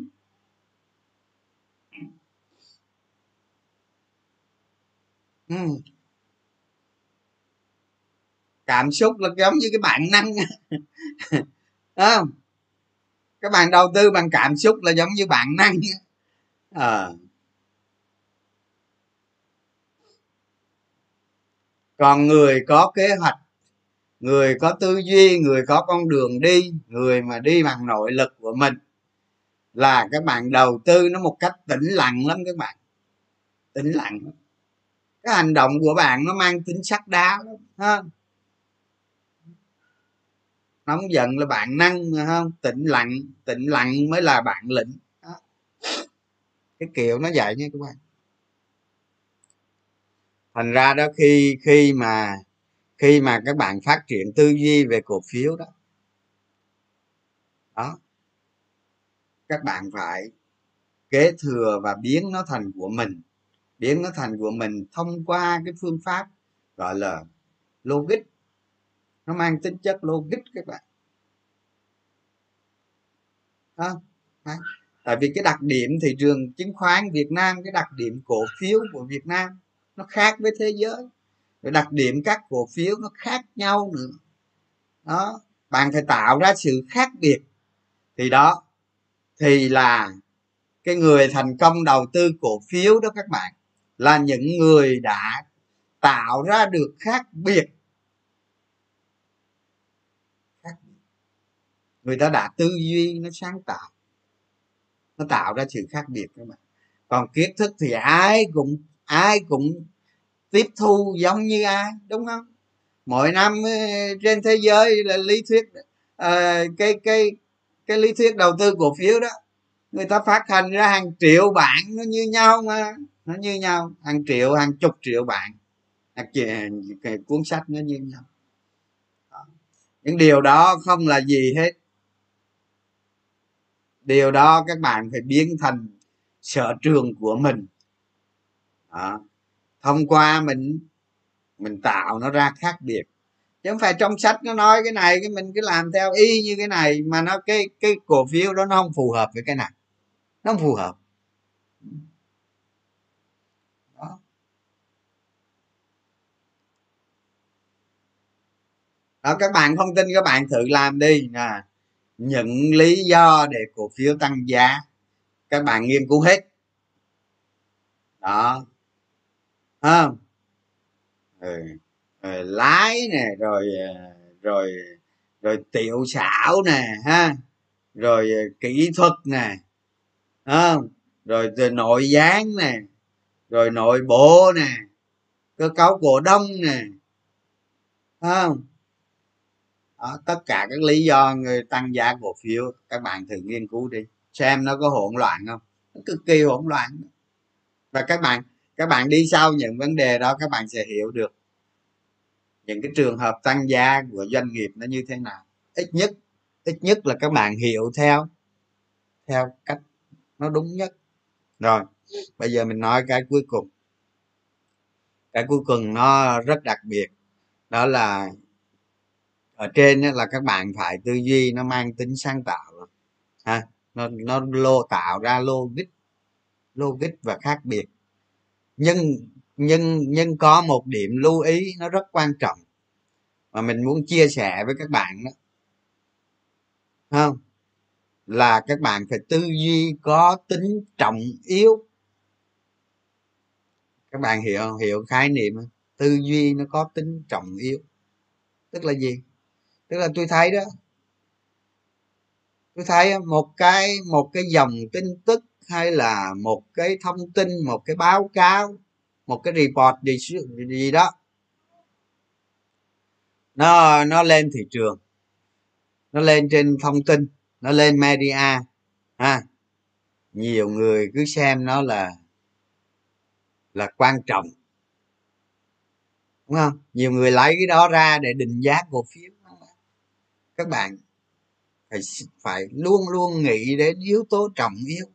Ừ. cảm xúc là giống như cái bản năng. Không? Các bạn đầu tư bằng cảm xúc là giống như bản năng. À. còn người có kế hoạch, người có tư duy, người có con đường đi, người mà đi bằng nội lực của mình, là các bạn đầu tư nó một cách tĩnh lặng lắm các bạn. Tĩnh lặng cái hành động của bạn nó mang tính sắc đá lắm, ha? Nóng giận là bạn năng mà không tĩnh lặng tĩnh lặng mới là bạn lĩnh. Đó. cái kiểu nó vậy nha các bạn thành ra đó khi khi mà khi mà các bạn phát triển tư duy về cổ phiếu đó đó, các bạn phải kế thừa và biến nó thành của mình, biến nó thành của mình thông qua cái phương pháp gọi là logic nó mang tính chất logic các bạn đó. tại vì cái đặc điểm thị trường chứng khoán việt nam, cái đặc điểm cổ phiếu của việt nam nó khác với thế giới. Rồi đặc điểm các cổ phiếu nó khác nhau nữa. Đó, bạn phải tạo ra sự khác biệt. Thì đó, thì là cái người thành công đầu tư cổ phiếu đó các bạn, là những người đã tạo ra được khác biệt. Người ta đã tư duy nó sáng tạo. Nó tạo ra sự khác biệt các bạn. Còn kiến thức thì ai cũng ai cũng tiếp thu giống như ai đúng không? Mỗi năm ờ, trên thế giới là lý thuyết uh, cái cái cái lý thuyết đầu tư cổ phiếu đó người ta phát hành ra hàng triệu bản nó như nhau mà nó như nhau hàng triệu hàng chục triệu bản cái cuốn sách nó như nhau. Những điều đó không là gì hết. Điều đó các bạn phải biến thành sở trường của mình đó. thông qua mình mình tạo nó ra khác biệt. Chứ không phải trong sách nó nói cái này, cái mình cứ làm theo y như cái này, mà nó cái cái cổ phiếu đó nó không phù hợp với cái này. Nó không phù hợp. Đó. đó, các bạn không tin, các bạn thử làm đi. Nè, những lý do để cổ phiếu tăng giá, các bạn nghiên cứu hết. Đó không? Ừ. rồi lái nè rồi ờ, rồi rồi tiểu xảo nè ha? Rồi ờ, kỹ thuật nè không? Rồi từ nội gián nè rồi nội bộ nè cơ cấu cổ đông nè không? Đó, tất cả các lý do người tăng giá cổ phiếu các bạn thử nghiên cứu đi xem nó có hỗn loạn không? Nó cực kỳ hỗn loạn. Và các bạn các bạn đi sau những vấn đề đó, các bạn sẽ hiểu được những cái trường hợp tăng giá của doanh nghiệp nó như thế nào. Ít nhất ít nhất là các bạn hiểu theo theo cách nó đúng nhất. Rồi, bây giờ mình nói cái cuối cùng. Cái cuối cùng nó rất đặc biệt, đó là ở trên là các bạn phải tư duy nó mang tính sáng tạo ha. Nó nó lô, tạo ra logic logic và khác biệt nhưng nhưng nhưng có một điểm lưu ý nó rất quan trọng mà mình muốn chia sẻ với các bạn đó. Không là các bạn phải tư duy có tính trọng yếu. Các bạn hiểu hiểu khái niệm không? tư duy nó có tính trọng yếu. Tức là gì? Tức là tôi thấy đó, tôi thấy một cái một cái dòng tin tức hay là một cái thông tin, một cái báo cáo, một cái report gì gì đó. Nó nó lên thị trường, nó lên trên thông tin, nó lên media, ha. Nhiều người cứ xem nó là là quan trọng, đúng không? Nhiều người lấy cái đó ra để định giá cổ phiếu các bạn phải phải luôn luôn nghĩ đến yếu tố trọng yếu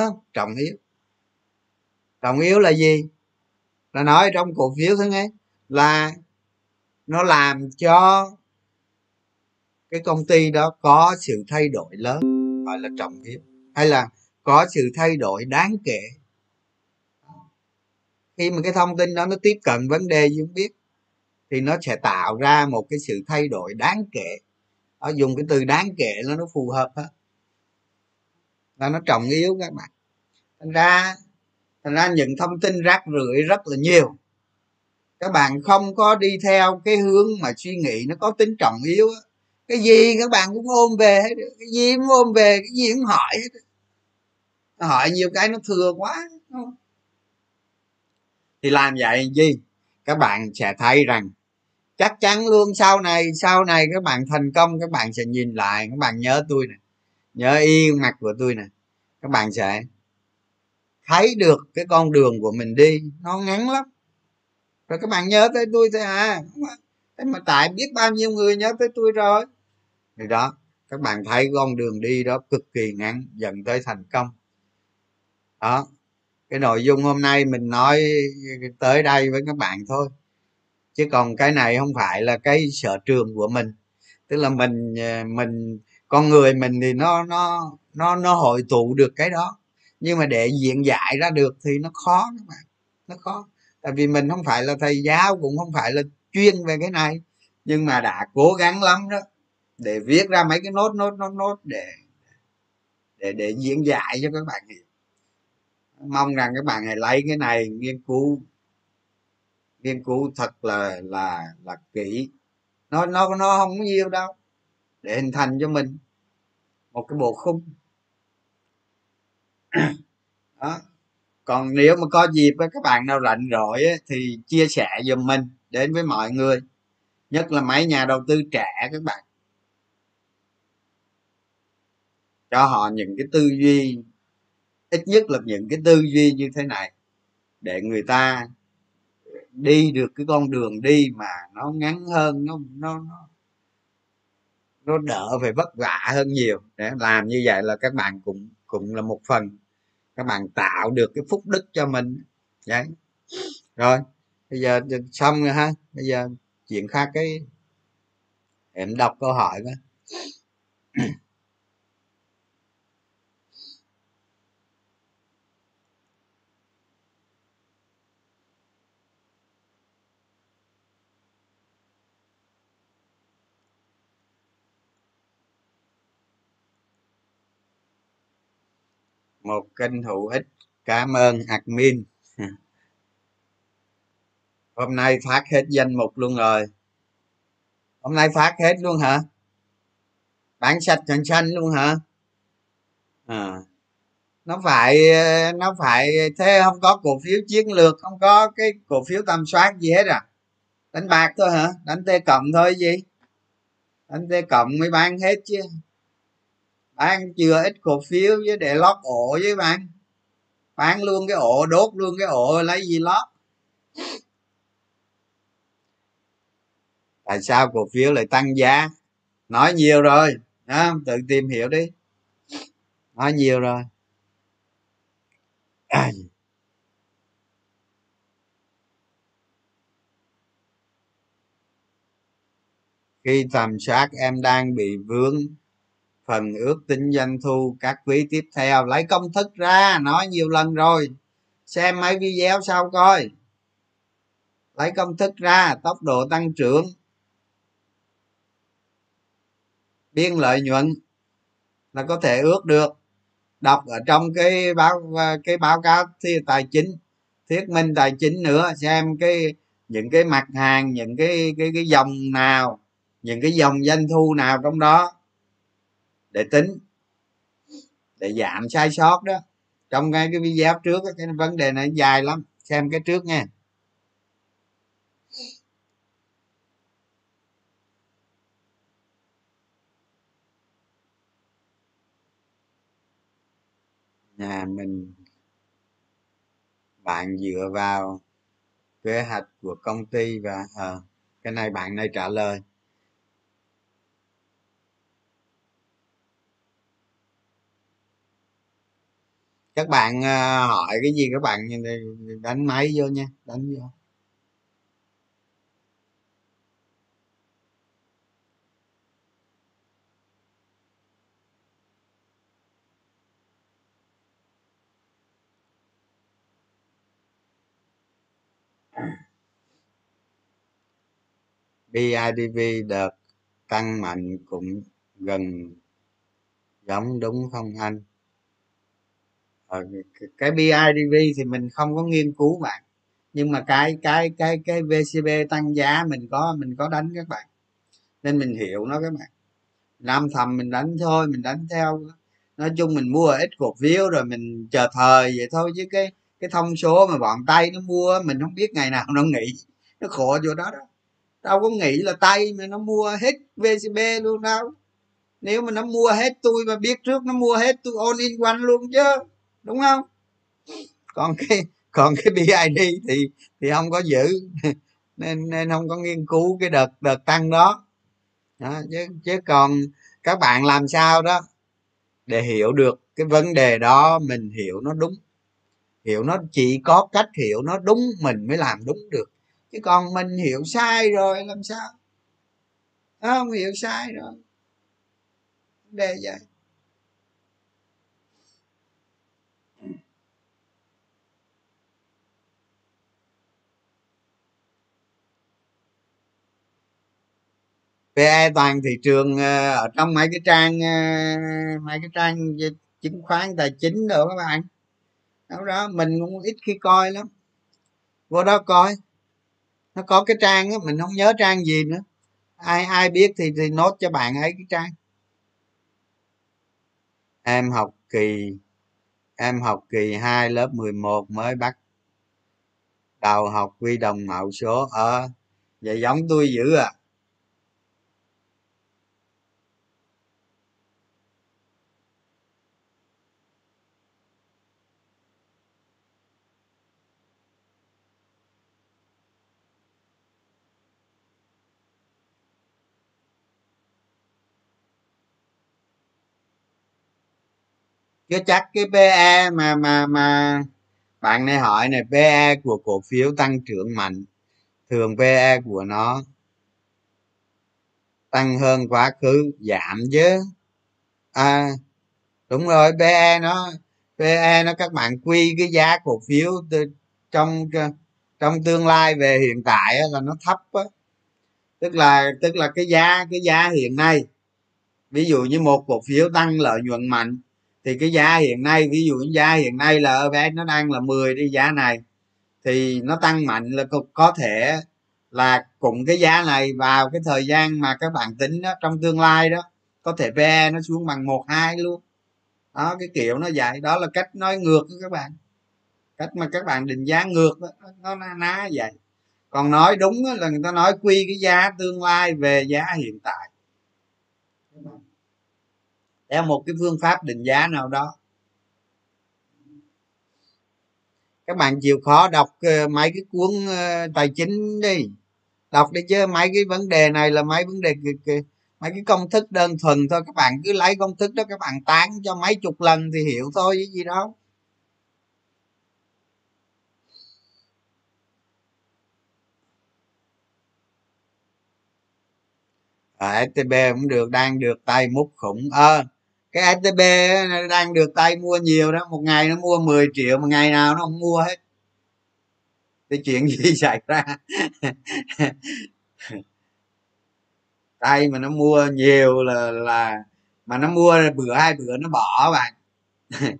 không? trọng yếu trọng yếu là gì? Là nói trong cổ phiếu thế nghe. Là nó làm cho cái công ty đó có sự thay đổi lớn, gọi là trọng yếu hay là có sự thay đổi đáng kể. Khi mà cái thông tin đó nó tiếp cận vấn đề chúng biết, thì nó sẽ tạo ra một cái sự thay đổi đáng kể. Ở dùng cái từ đáng kể nó nó phù hợp hết là nó trọng yếu các bạn. Thành ra thành ra những thông tin rác rưởi rất là nhiều. Các bạn không có đi theo cái hướng mà suy nghĩ nó có tính trọng yếu cái gì các bạn cũng ôm về hết cái gì cũng ôm về, cái gì cũng hỏi hết hỏi nhiều cái nó thừa quá thì làm vậy gì? Các bạn sẽ thấy rằng, chắc chắn luôn sau này sau này các bạn thành công, các bạn sẽ nhìn lại. Các bạn nhớ tôi này nhớ y mặt của tôi nè. Các bạn sẽ thấy được cái con đường của mình đi. Nó ngắn lắm. Rồi các bạn nhớ tới tôi thôi à. Thế mà tại biết bao nhiêu người nhớ tới tôi rồi. Thì đó, các bạn thấy con đường đi đó cực kỳ ngắn, dẫn tới thành công. Đó. Cái nội dung hôm nay mình nói tới đây với các bạn thôi. Chứ còn cái này không phải là cái sở trường của mình. Tức là mình à, mình con người mình thì nó nó nó nó hội tụ được cái đó. Nhưng mà để diễn giải ra được thì nó khó các bạn. Nó khó. Tại vì mình không phải là thầy giáo, cũng không phải là chuyên về cái này. Nhưng mà đã cố gắng lắm đó, để viết ra mấy cái nốt nốt nốt nốt để để để diễn giải cho các bạn hiểu. Mong rằng các bạn hãy lấy cái này nghiên cứu nghiên cứu thật là là là kỹ. Nó nó nó không có nhiều đâu để hình thành cho mình một cái bộ khung. Đó. Còn nếu mà có dịp với các bạn nào rảnh rỗi thì chia sẻ giùm mình đến với mọi người, nhất là mấy nhà đầu tư trẻ các bạn. Cho họ những cái tư duy, ít nhất là những cái tư duy như thế này, để người ta đi được cái con đường đi mà nó ngắn hơn, nó nó nó nó đỡ phải vất vả hơn nhiều. Để làm như vậy là các bạn cũng cũng là một phần. Các bạn tạo được cái phúc đức cho mình. Đấy. Rồi, bây giờ xong rồi ha. Bây giờ chuyện khác cái, em đọc câu hỏi đó. Một kênh hữu ích. Cảm ơn admin. Hôm nay phát hết danh mục luôn rồi. Hôm nay phát hết luôn hả? Bán sạch trần xanh luôn hả? À. Nó phải nó phải, thế không có cổ phiếu chiến lược, không có cái cổ phiếu tầm soát gì hết à? Đánh bạc thôi hả? Đánh t cộng thôi, gì? Đánh t cộng mới bán hết chứ bán chưa ít cổ phiếu với để lót ổ với bạn. Bán luôn cái ổ đốt luôn cái ổ lấy gì lót? Tại sao cổ phiếu lại tăng giá? Nói nhiều rồi đó, tự tìm hiểu đi. Nói nhiều rồi. À. khi tầm soát em đang bị vướng phần ước tính doanh thu, các quý tiếp theo. Lấy công thức ra, nói nhiều lần rồi. Xem mấy video sau coi. Lấy công thức ra, tốc độ tăng trưởng. Biên lợi nhuận là có thể ước được. Đọc ở trong cái báo cái báo cáo thi, tài chính, thuyết minh tài chính nữa, xem cái, những cái mặt hàng, những cái cái cái dòng nào, những cái dòng doanh thu nào trong đó để tính để giảm sai sót đó. Trong ngay cái video trước cái vấn đề này dài lắm. Xem cái trước nha nhà mình bạn dựa vào kế hoạch của công ty và à, cái này bạn này trả lời. Các bạn ờ, hỏi cái gì các bạn đánh máy vô nha, đánh vô. BIDV đợt tăng mạnh cũng gần giống đúng không anh? Ờ, cái BIDV thì mình không có nghiên cứu bạn. Nhưng mà cái cái cái cái VCB tăng giá mình có mình có đánh các bạn. Nên mình hiểu nó các bạn. Nam thầm mình đánh thôi, mình đánh theo. Nói chung mình mua ít cổ phiếu rồi mình chờ thời vậy thôi, chứ cái cái thông số mà bọn tay nó mua mình không biết ngày nào nó nghỉ. Nó khổ chỗ đó đó. Tao có nghĩ là tay mà nó mua hết vcb luôn đâu. Nếu mà nó mua hết, tôi mà biết trước nó mua hết, tôi all in one luôn chứ đúng không? Còn cái còn cái bid thì thì không có giữ. Nên nên không có nghiên cứu cái đợt đợt tăng đó, đó chứ chứ còn các bạn làm sao đó để hiểu được cái vấn đề đó mình hiểu nó đúng. Hiểu nó chỉ có cách hiểu nó đúng mình mới làm đúng được. Chứ còn mình hiểu sai rồi làm sao? Không hiểu sai rồi. Đề vậy. PE toàn thị trường ờ, ở trong mấy cái trang ờ, mấy cái trang chứng khoán tài chính rồi các bạn. Đó, đó mình cũng ít khi coi lắm. Vô đó coi. Nó có cái trang đó mình không nhớ trang gì nữa. Ai ai biết thì thì nốt cho bạn ấy cái trang. Em học kỳ em học kỳ 2 lớp 11 mới bắt đầu học quy đồng mẫu số. Ở à, vậy giống tôi dữ à. Chứ chắc cái PE mà mà mà bạn này hỏi này PE của cổ phiếu tăng trưởng mạnh thường PE của nó tăng hơn quá khứ giảm chứ. À đúng rồi PE nó PE nó các bạn quy cái giá cổ phiếu từ, trong trong tương lai về hiện tại là nó thấp á. Tức là tức là cái giá cái giá hiện nay ví dụ như một cổ phiếu tăng lợi nhuận mạnh thì cái giá hiện nay ví dụ giá hiện nay là EVS nó đang là 10 đi giá này thì nó tăng mạnh là có thể là cùng cái giá này vào cái thời gian mà các bạn tính đó trong tương lai đó có thể PE nó xuống bằng một hai luôn. Đó cái kiểu nó vậy. Đó là cách nói ngược đó các bạn. Cách mà các bạn định giá ngược đó, nó ná vậy. Còn nói đúng là người ta nói quy cái giá tương lai về giá hiện tại theo một cái phương pháp định giá nào đó. Các bạn chịu khó đọc ờ, mấy cái cuốn ờ, tài chính đi. Đọc đi chứ mấy cái vấn đề này là mấy vấn đề mấy cái công thức đơn thuần thôi. Các bạn cứ lấy công thức đó các bạn tán cho mấy chục lần thì hiểu thôi chứ gì đâu. À, STB cũng được đang được tay múc khủng. Ơ à, cái STB đang được tay mua nhiều đó, một ngày nó mua 10 triệu một ngày nào nó không mua hết. Cái chuyện gì xảy ra? Tay mà nó mua nhiều là là, mà nó mua bữa, hai bữa nó bỏ bạn.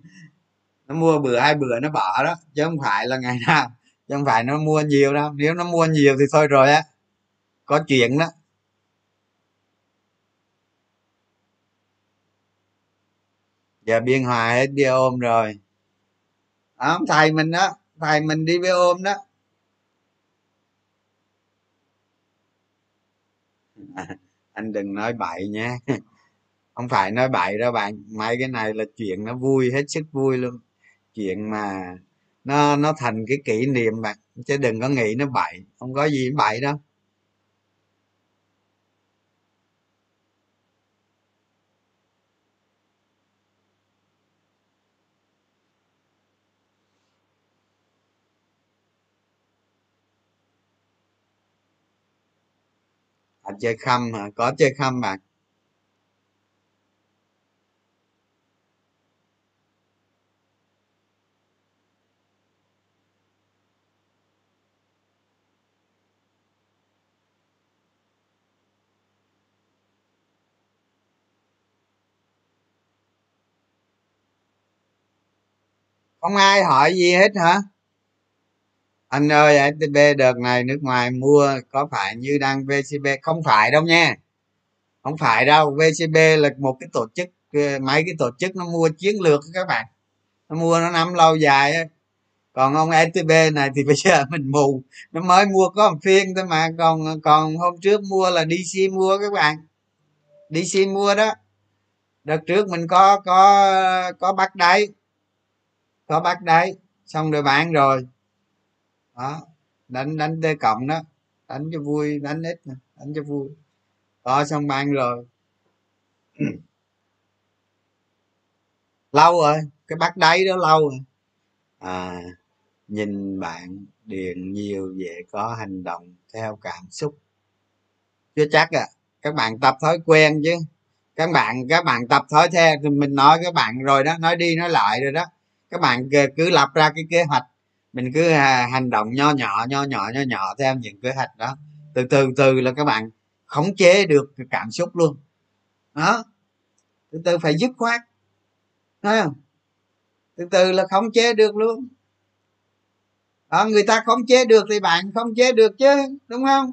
Nó mua bữa, hai bữa nó bỏ đó, chứ không phải là ngày nào, chứ không phải nó mua nhiều đâu. Nếu nó mua nhiều thì thôi rồi á. Có chuyện đó. Giờ biên hòa hết đi ôm rồi. Đó, thầy mình đó, thầy mình đi với ôm đó. Anh đừng nói bậy nha không phải nói bậy đâu bạn, mấy cái này là chuyện nó vui, hết sức vui luôn. Chuyện mà nó nó thành cái kỷ niệm bạn, chứ đừng có nghĩ nó bậy, không có gì bậy đâu. À, chơi khăm hả? Có chơi khăm bạn? Không ai hỏi gì hết hả? Anh ơi STB đợt này nước ngoài mua có phải như đang VCB không phải đâu nha. Không phải đâu. VCB là một cái tổ chức ờ, mấy cái tổ chức nó mua chiến lược các bạn. Nó mua, nó nắm lâu dài còn ông STB này thì bây giờ mình mù. Nó mới mua có một phiên thôi mà. Còn còn hôm trước mua là DC mua các bạn. DC mua đó. Đợt trước mình có có có bắt đáy. Có bắt đáy. Xong rồi bán rồi đó. Đánh đánh t cộng đó. Đánh cho vui, đánh ít nè, đánh cho vui. Đó, xong mang rồi. Lâu rồi, cái bắt đáy đó lâu rồi. À nhìn bạn điền nhiều dễ có hành động theo cảm xúc. Chưa chắc à các bạn tập thói quen chứ. Các bạn các bạn tập thói theo, thì mình nói các bạn rồi đó, nói đi nói lại rồi đó. Các bạn cứ lập ra cái kế hoạch mình cứ hành động nho nhỏ nho nhỏ nho nhỏ theo những kế hoạch đó. Từ từ từ là các bạn khống chế được cái cảm xúc luôn. Đó. Từ từ phải dứt khoát. Thấy không? Từ từ là khống chế được luôn. Đó người ta khống chế được thì bạn khống chế được chứ đúng không?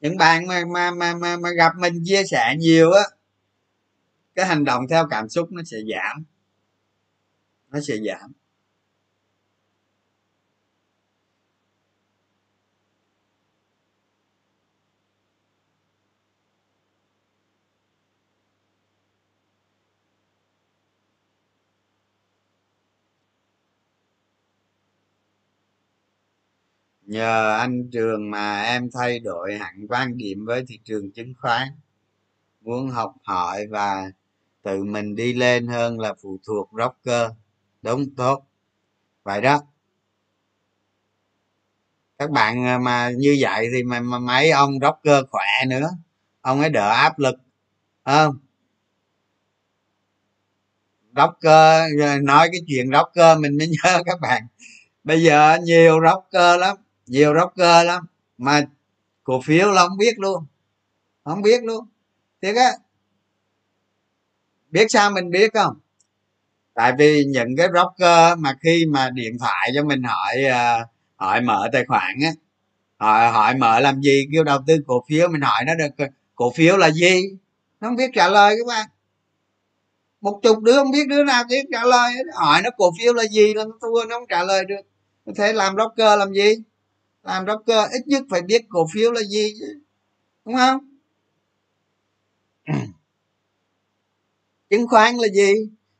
Những bạn mà mà mà mà, mà gặp mình chia sẻ nhiều á cái hành động theo cảm xúc nó sẽ giảm. Nó sẽ giảm. Nhờ anh trường mà em thay đổi hẳn quan điểm với thị trường chứng khoán. Muốn học hỏi và tự mình đi lên hơn là phụ thuộc broker. Đúng tốt. Vậy đó. Các bạn ờ, mà như vậy thì mà, mà mấy ông rocker khỏe nữa. Ông ấy đỡ áp lực không? Rocker ờ, nói cái chuyện rocker mình mới nhớ các bạn. Bây giờ nhiều rocker lắm nhiều rocker lắm, mà cổ phiếu là không biết luôn, không biết luôn. Thiệt á, biết sao mình biết không? Tại vì những cái broker mà khi mà điện thoại cho mình hỏi ờ, hỏi mở tài khoản á, hỏi hỏi mở làm gì, kêu đầu tư cổ phiếu, mình hỏi nó được ờ, cổ phiếu là gì? Nó không biết trả lời các bạn. Một chục đứa không biết đứa nào biết trả lời hỏi nó cổ phiếu là gì là nó thua, nó không trả lời được. Thế làm broker làm gì? Làm broker ít nhất phải biết cổ phiếu là gì chứ đúng không? Chứng khoán là gì?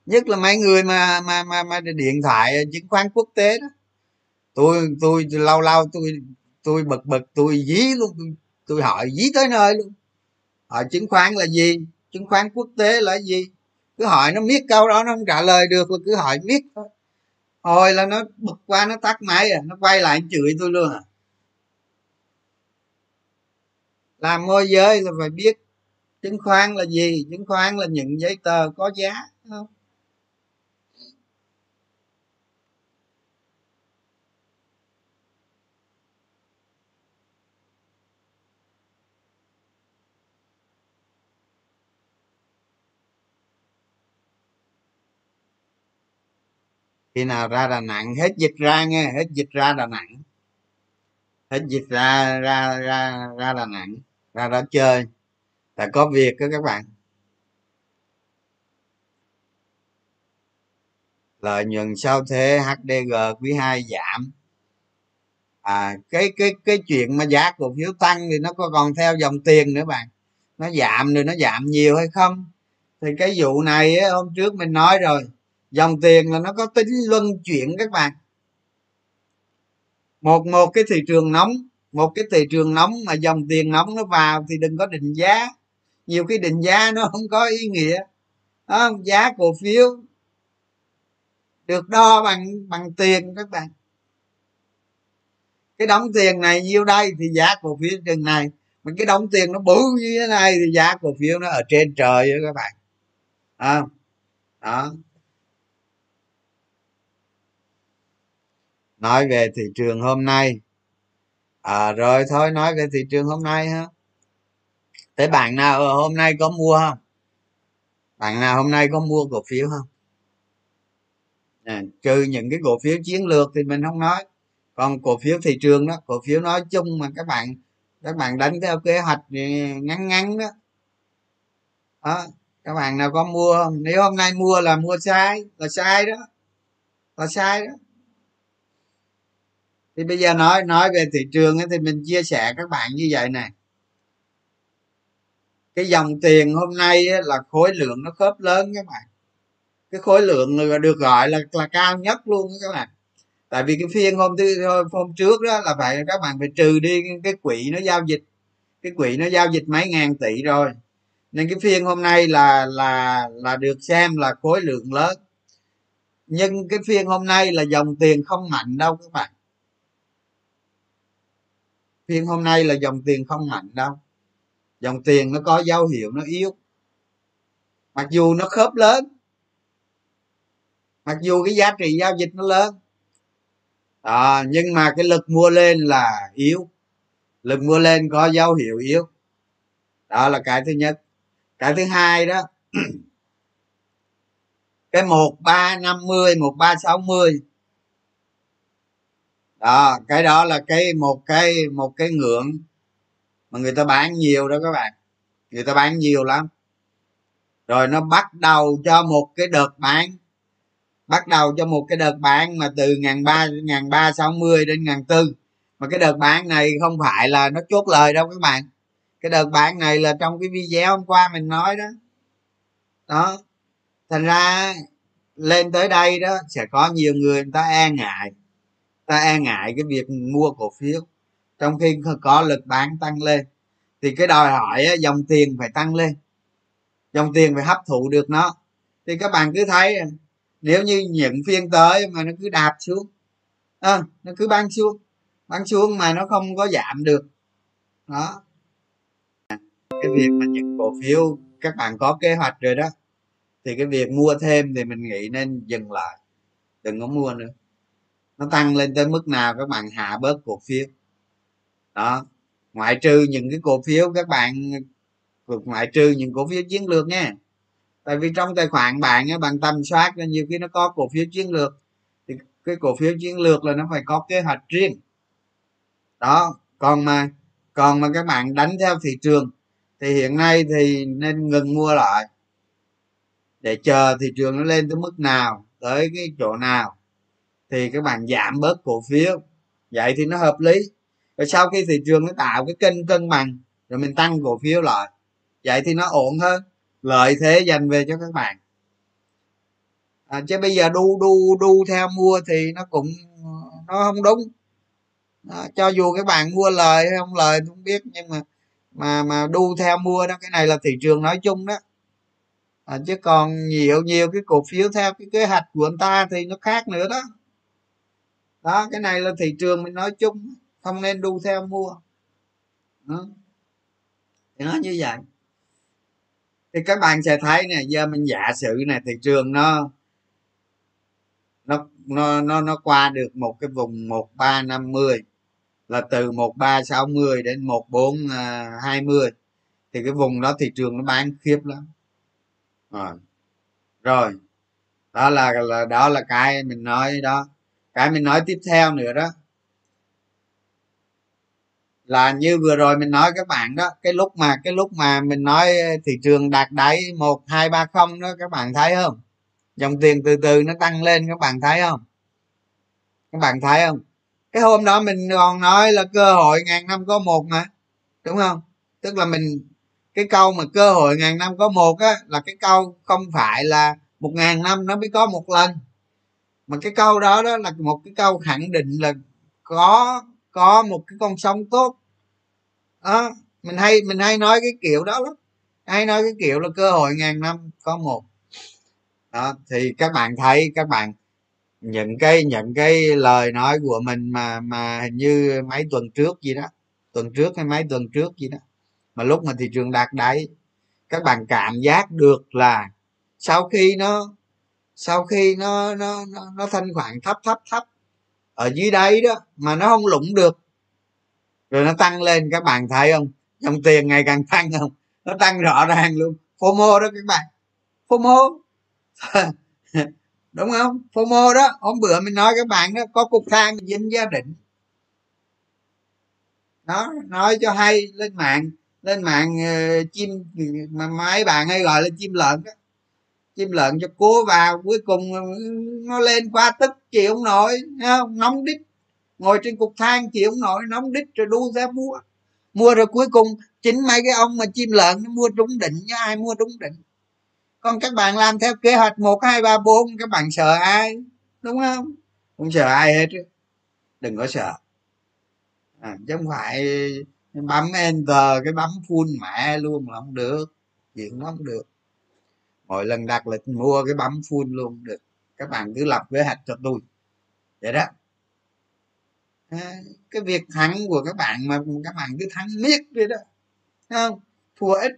Nhất là mấy người mà mà mà mà điện thoại chứng khoán quốc tế đó. Tôi tôi lâu lâu tôi tôi bực bực tôi dí luôn tôi, tôi hỏi dí tới nơi luôn. Hỏi chứng khoán là gì? Chứng khoán quốc tế là gì? Cứ hỏi nó biết câu đó nó không trả lời được là cứ hỏi biết thôi. Hồi là nó bực qua nó tắt máy à nó quay lại chửi tôi luôn à làm môi giới là phải biết chứng khoán là gì, chứng khoán là những giấy tờ có giá không? Khi nào ra đà nẵng, hết dịch ra nghe, hết dịch ra đà nẵng. Hết dịch ra ra ra ra đà nẵng ra đó chơi. Là có việc đó các bạn. Lợi nhuận sau thế? HDG quý 2 giảm. À cái cái cái chuyện mà giá cổ phiếu tăng thì nó có còn theo dòng tiền nữa bạn. Nó giảm rồi nó giảm nhiều hay không? Thì cái vụ này ấy, hôm trước mình nói rồi. Dòng tiền là nó có tính luân chuyển các bạn. Một một cái thị trường nóng một cái thị trường nóng mà dòng tiền nóng nó vào thì đừng có định giá. Nhiều cái định giá nó không có ý nghĩa. Đó, giá cổ phiếu được đo bằng bằng tiền các bạn. Cái đóng tiền này nhiêu đây thì giá cổ phiếu chừng này. Mà cái đóng tiền nó bự như thế này thì giá cổ phiếu nó ở trên trời đó các bạn. À, đó. Nói về thị trường hôm nay à, rồi thôi nói về thị trường hôm nay ha. Thế bạn nào ờ, hôm nay có mua không? Bạn nào hôm nay có mua cổ phiếu không? À, trừ những cái cổ phiếu chiến lược thì mình không nói. Còn cổ phiếu thị trường đó cổ phiếu nói chung mà các bạn các bạn đánh theo kế hoạch ngắn ngắn đó. Đó các bạn nào có mua không? Nếu hôm nay mua là mua sai là sai đó. Là sai đó thì bây giờ nói nói về thị trường ấy, thì mình chia sẻ các bạn như vậy này cái dòng tiền hôm nay ấy, là khối lượng nó khớp lớn các bạn. Cái khối lượng được gọi là là cao nhất luôn các bạn. Tại vì cái phiên hôm thứ hôm trước đó là phải các bạn phải trừ đi cái quỹ nó giao dịch. Cái quỹ nó giao dịch mấy ngàn tỷ rồi. Nên cái phiên hôm nay là là là được xem là khối lượng lớn. Nhưng cái phiên hôm nay là dòng tiền không mạnh đâu các bạn phiên hôm nay là dòng tiền không mạnh đâu. Dòng tiền nó có dấu hiệu nó yếu. Mặc dù nó khớp lớn mặc dù cái giá trị giao dịch nó lớn. À, nhưng mà cái lực mua lên là yếu. Lực mua lên có dấu hiệu yếu. Đó là cái thứ nhất. Cái thứ hai đó cái một ba năm mươi một ba sáu mươi đó, cái đó là cái một cái một cái ngưỡng mà người ta bán nhiều đó các bạn. Người ta bán nhiều lắm. Rồi nó bắt đầu cho một cái đợt bán. Bắt đầu cho một cái đợt bán mà từ ngàn ba ngàn ba sáu mươi đến ngàn tư. Mà cái đợt bán này không phải là nó chốt lời đâu các bạn. Cái đợt bán này là trong cái video hôm qua mình nói đó. Đó. Thành ra, lên tới đây đó, sẽ có nhiều người người ta e ngại ta e ngại cái việc mua cổ phiếu. Trong khi có lực bán tăng lên thì cái đòi hỏi dòng tiền phải tăng lên. Dòng tiền phải hấp thụ được nó. Thì các bạn cứ thấy nếu như những phiên tới mà nó cứ đạp xuống à, nó cứ băng xuống băng xuống mà nó không có giảm được. Đó. Cái việc mà những cổ phiếu các bạn có kế hoạch rồi đó thì cái việc mua thêm thì mình nghĩ nên dừng lại đừng có mua nữa nó tăng lên tới mức nào các bạn hạ bớt cổ phiếu. Đó, ngoại trừ những cái cổ phiếu các bạn, ngoại trừ những cổ phiếu chiến lược nha. Tại vì trong tài khoản bạn á, bạn tầm soát là nhiều khi nó có cổ phiếu chiến lược, thì cái cổ phiếu chiến lược là nó phải có kế hoạch riêng. Đó, còn mà còn mà các bạn đánh theo thị trường, thì hiện nay thì nên ngừng mua lại để chờ thị trường nó lên tới mức nào, tới cái chỗ nào thì các bạn giảm bớt cổ phiếu. Vậy thì nó hợp lý. Rồi sau khi thị trường nó tạo cái kênh cân bằng rồi mình tăng cổ phiếu lại vậy thì nó ổn hơn. Lợi thế dành về cho các bạn. À, chứ bây giờ đu đu đu theo mua thì nó cũng nó không đúng. À, cho dù các bạn mua lời hay không lời không biết nhưng mà mà mà đu theo mua đó cái này là thị trường nói chung đó. À, chứ còn nhiều nhiều cái cổ phiếu theo cái kế hoạch của anh ta thì nó khác nữa đó đó cái này là thị trường mình nói chung không nên đu theo mua. Đó. thì nó như vậy. Thì các bạn sẽ thấy nè giờ mình giả sử này thị trường nó nó nó nó nó qua được một cái vùng một ba năm mươi là từ một ba sáu mươi đến một bốn à, hai mươi thì cái vùng đó thị trường nó bán khiếp lắm. Rồi. Rồi. Đó là, là đó là cái mình nói đó cái mình nói tiếp theo nữa đó, là như vừa rồi mình nói các bạn đó, cái lúc mà, cái lúc mà mình nói ờ, thị trường đạt đáy một, hai, ba không đó, các bạn thấy không? Dòng tiền từ từ nó tăng lên, các bạn thấy không? Các bạn thấy không? Cái hôm đó mình còn nói là cơ hội ngàn năm có một mà, đúng không? Tức là mình, cái câu mà cơ hội ngàn năm có một á, là cái câu không phải là một ngàn năm nó mới có một lần mà cái câu đó đó là một cái câu khẳng định là có có một cái con sông tốt. Đó mình hay mình hay nói cái kiểu đó lắm. Hay nói cái kiểu là cơ hội ngàn năm có một. Đó, thì các bạn thấy, các bạn những cái những cái lời nói của mình mà mà hình như mấy tuần trước gì đó, tuần trước hay mấy tuần trước gì đó. Mà lúc mà thị trường đạt đáy, các bạn cảm giác được là sau khi nó sau khi nó nó nó, nó thanh khoản thấp thấp thấp ở dưới đây đó mà nó không lũng được rồi nó tăng lên các bạn thấy không? Dòng tiền ngày càng tăng không? Nó tăng rõ ràng luôn. Fomo đó các bạn. Fomo. Đúng không? Fomo đó hôm bữa mình nói các bạn đó có cục than dính gia đình nó nói cho hay lên mạng lên mạng uh, chim mà mấy bạn hay gọi là chim lợn đó chim lợn cho cố vào cuối cùng nó lên qua tức chịu không nổi không? Nóng đít. Ngồi trên cục than chịu không nổi nóng đít rồi đu ra mua. Mua rồi cuối cùng chính mấy cái ông mà chim lợn nó mua trúng định chứ ai mua trúng định. Còn các bạn làm theo kế hoạch một hai ba bốn các bạn sợ ai? Đúng không? Không sợ ai hết đừng có sợ. À, chứ không phải bấm enter cái bấm full mẹ luôn là không được. Chuyện nó không được mỗi lần đặt lịch mua cái bấm full luôn được. Các bạn cứ lập kế hoạch cho tôi. Vậy đó. À, cái việc thắng của các bạn mà các bạn cứ thắng miết đi đó. Không? Thua ít.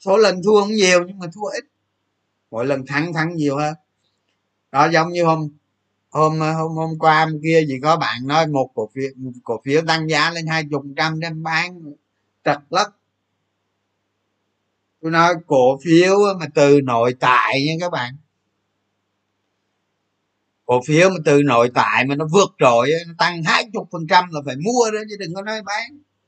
Số lần thua không nhiều nhưng mà thua ít. Mỗi lần thắng thắng nhiều hơn. Đó giống như hôm hôm hôm hôm qua hôm kia gì có bạn nói một cổ phiếu cổ phiếu tăng giá lên hai chục trăm đem bán. Trật lất tôi nói cổ phiếu mà từ nội tại nha các bạn. Cổ phiếu mà từ nội tại mà nó vượt trội nó tăng hai chục phần trăm là phải mua đó, chứ đừng có nói bán.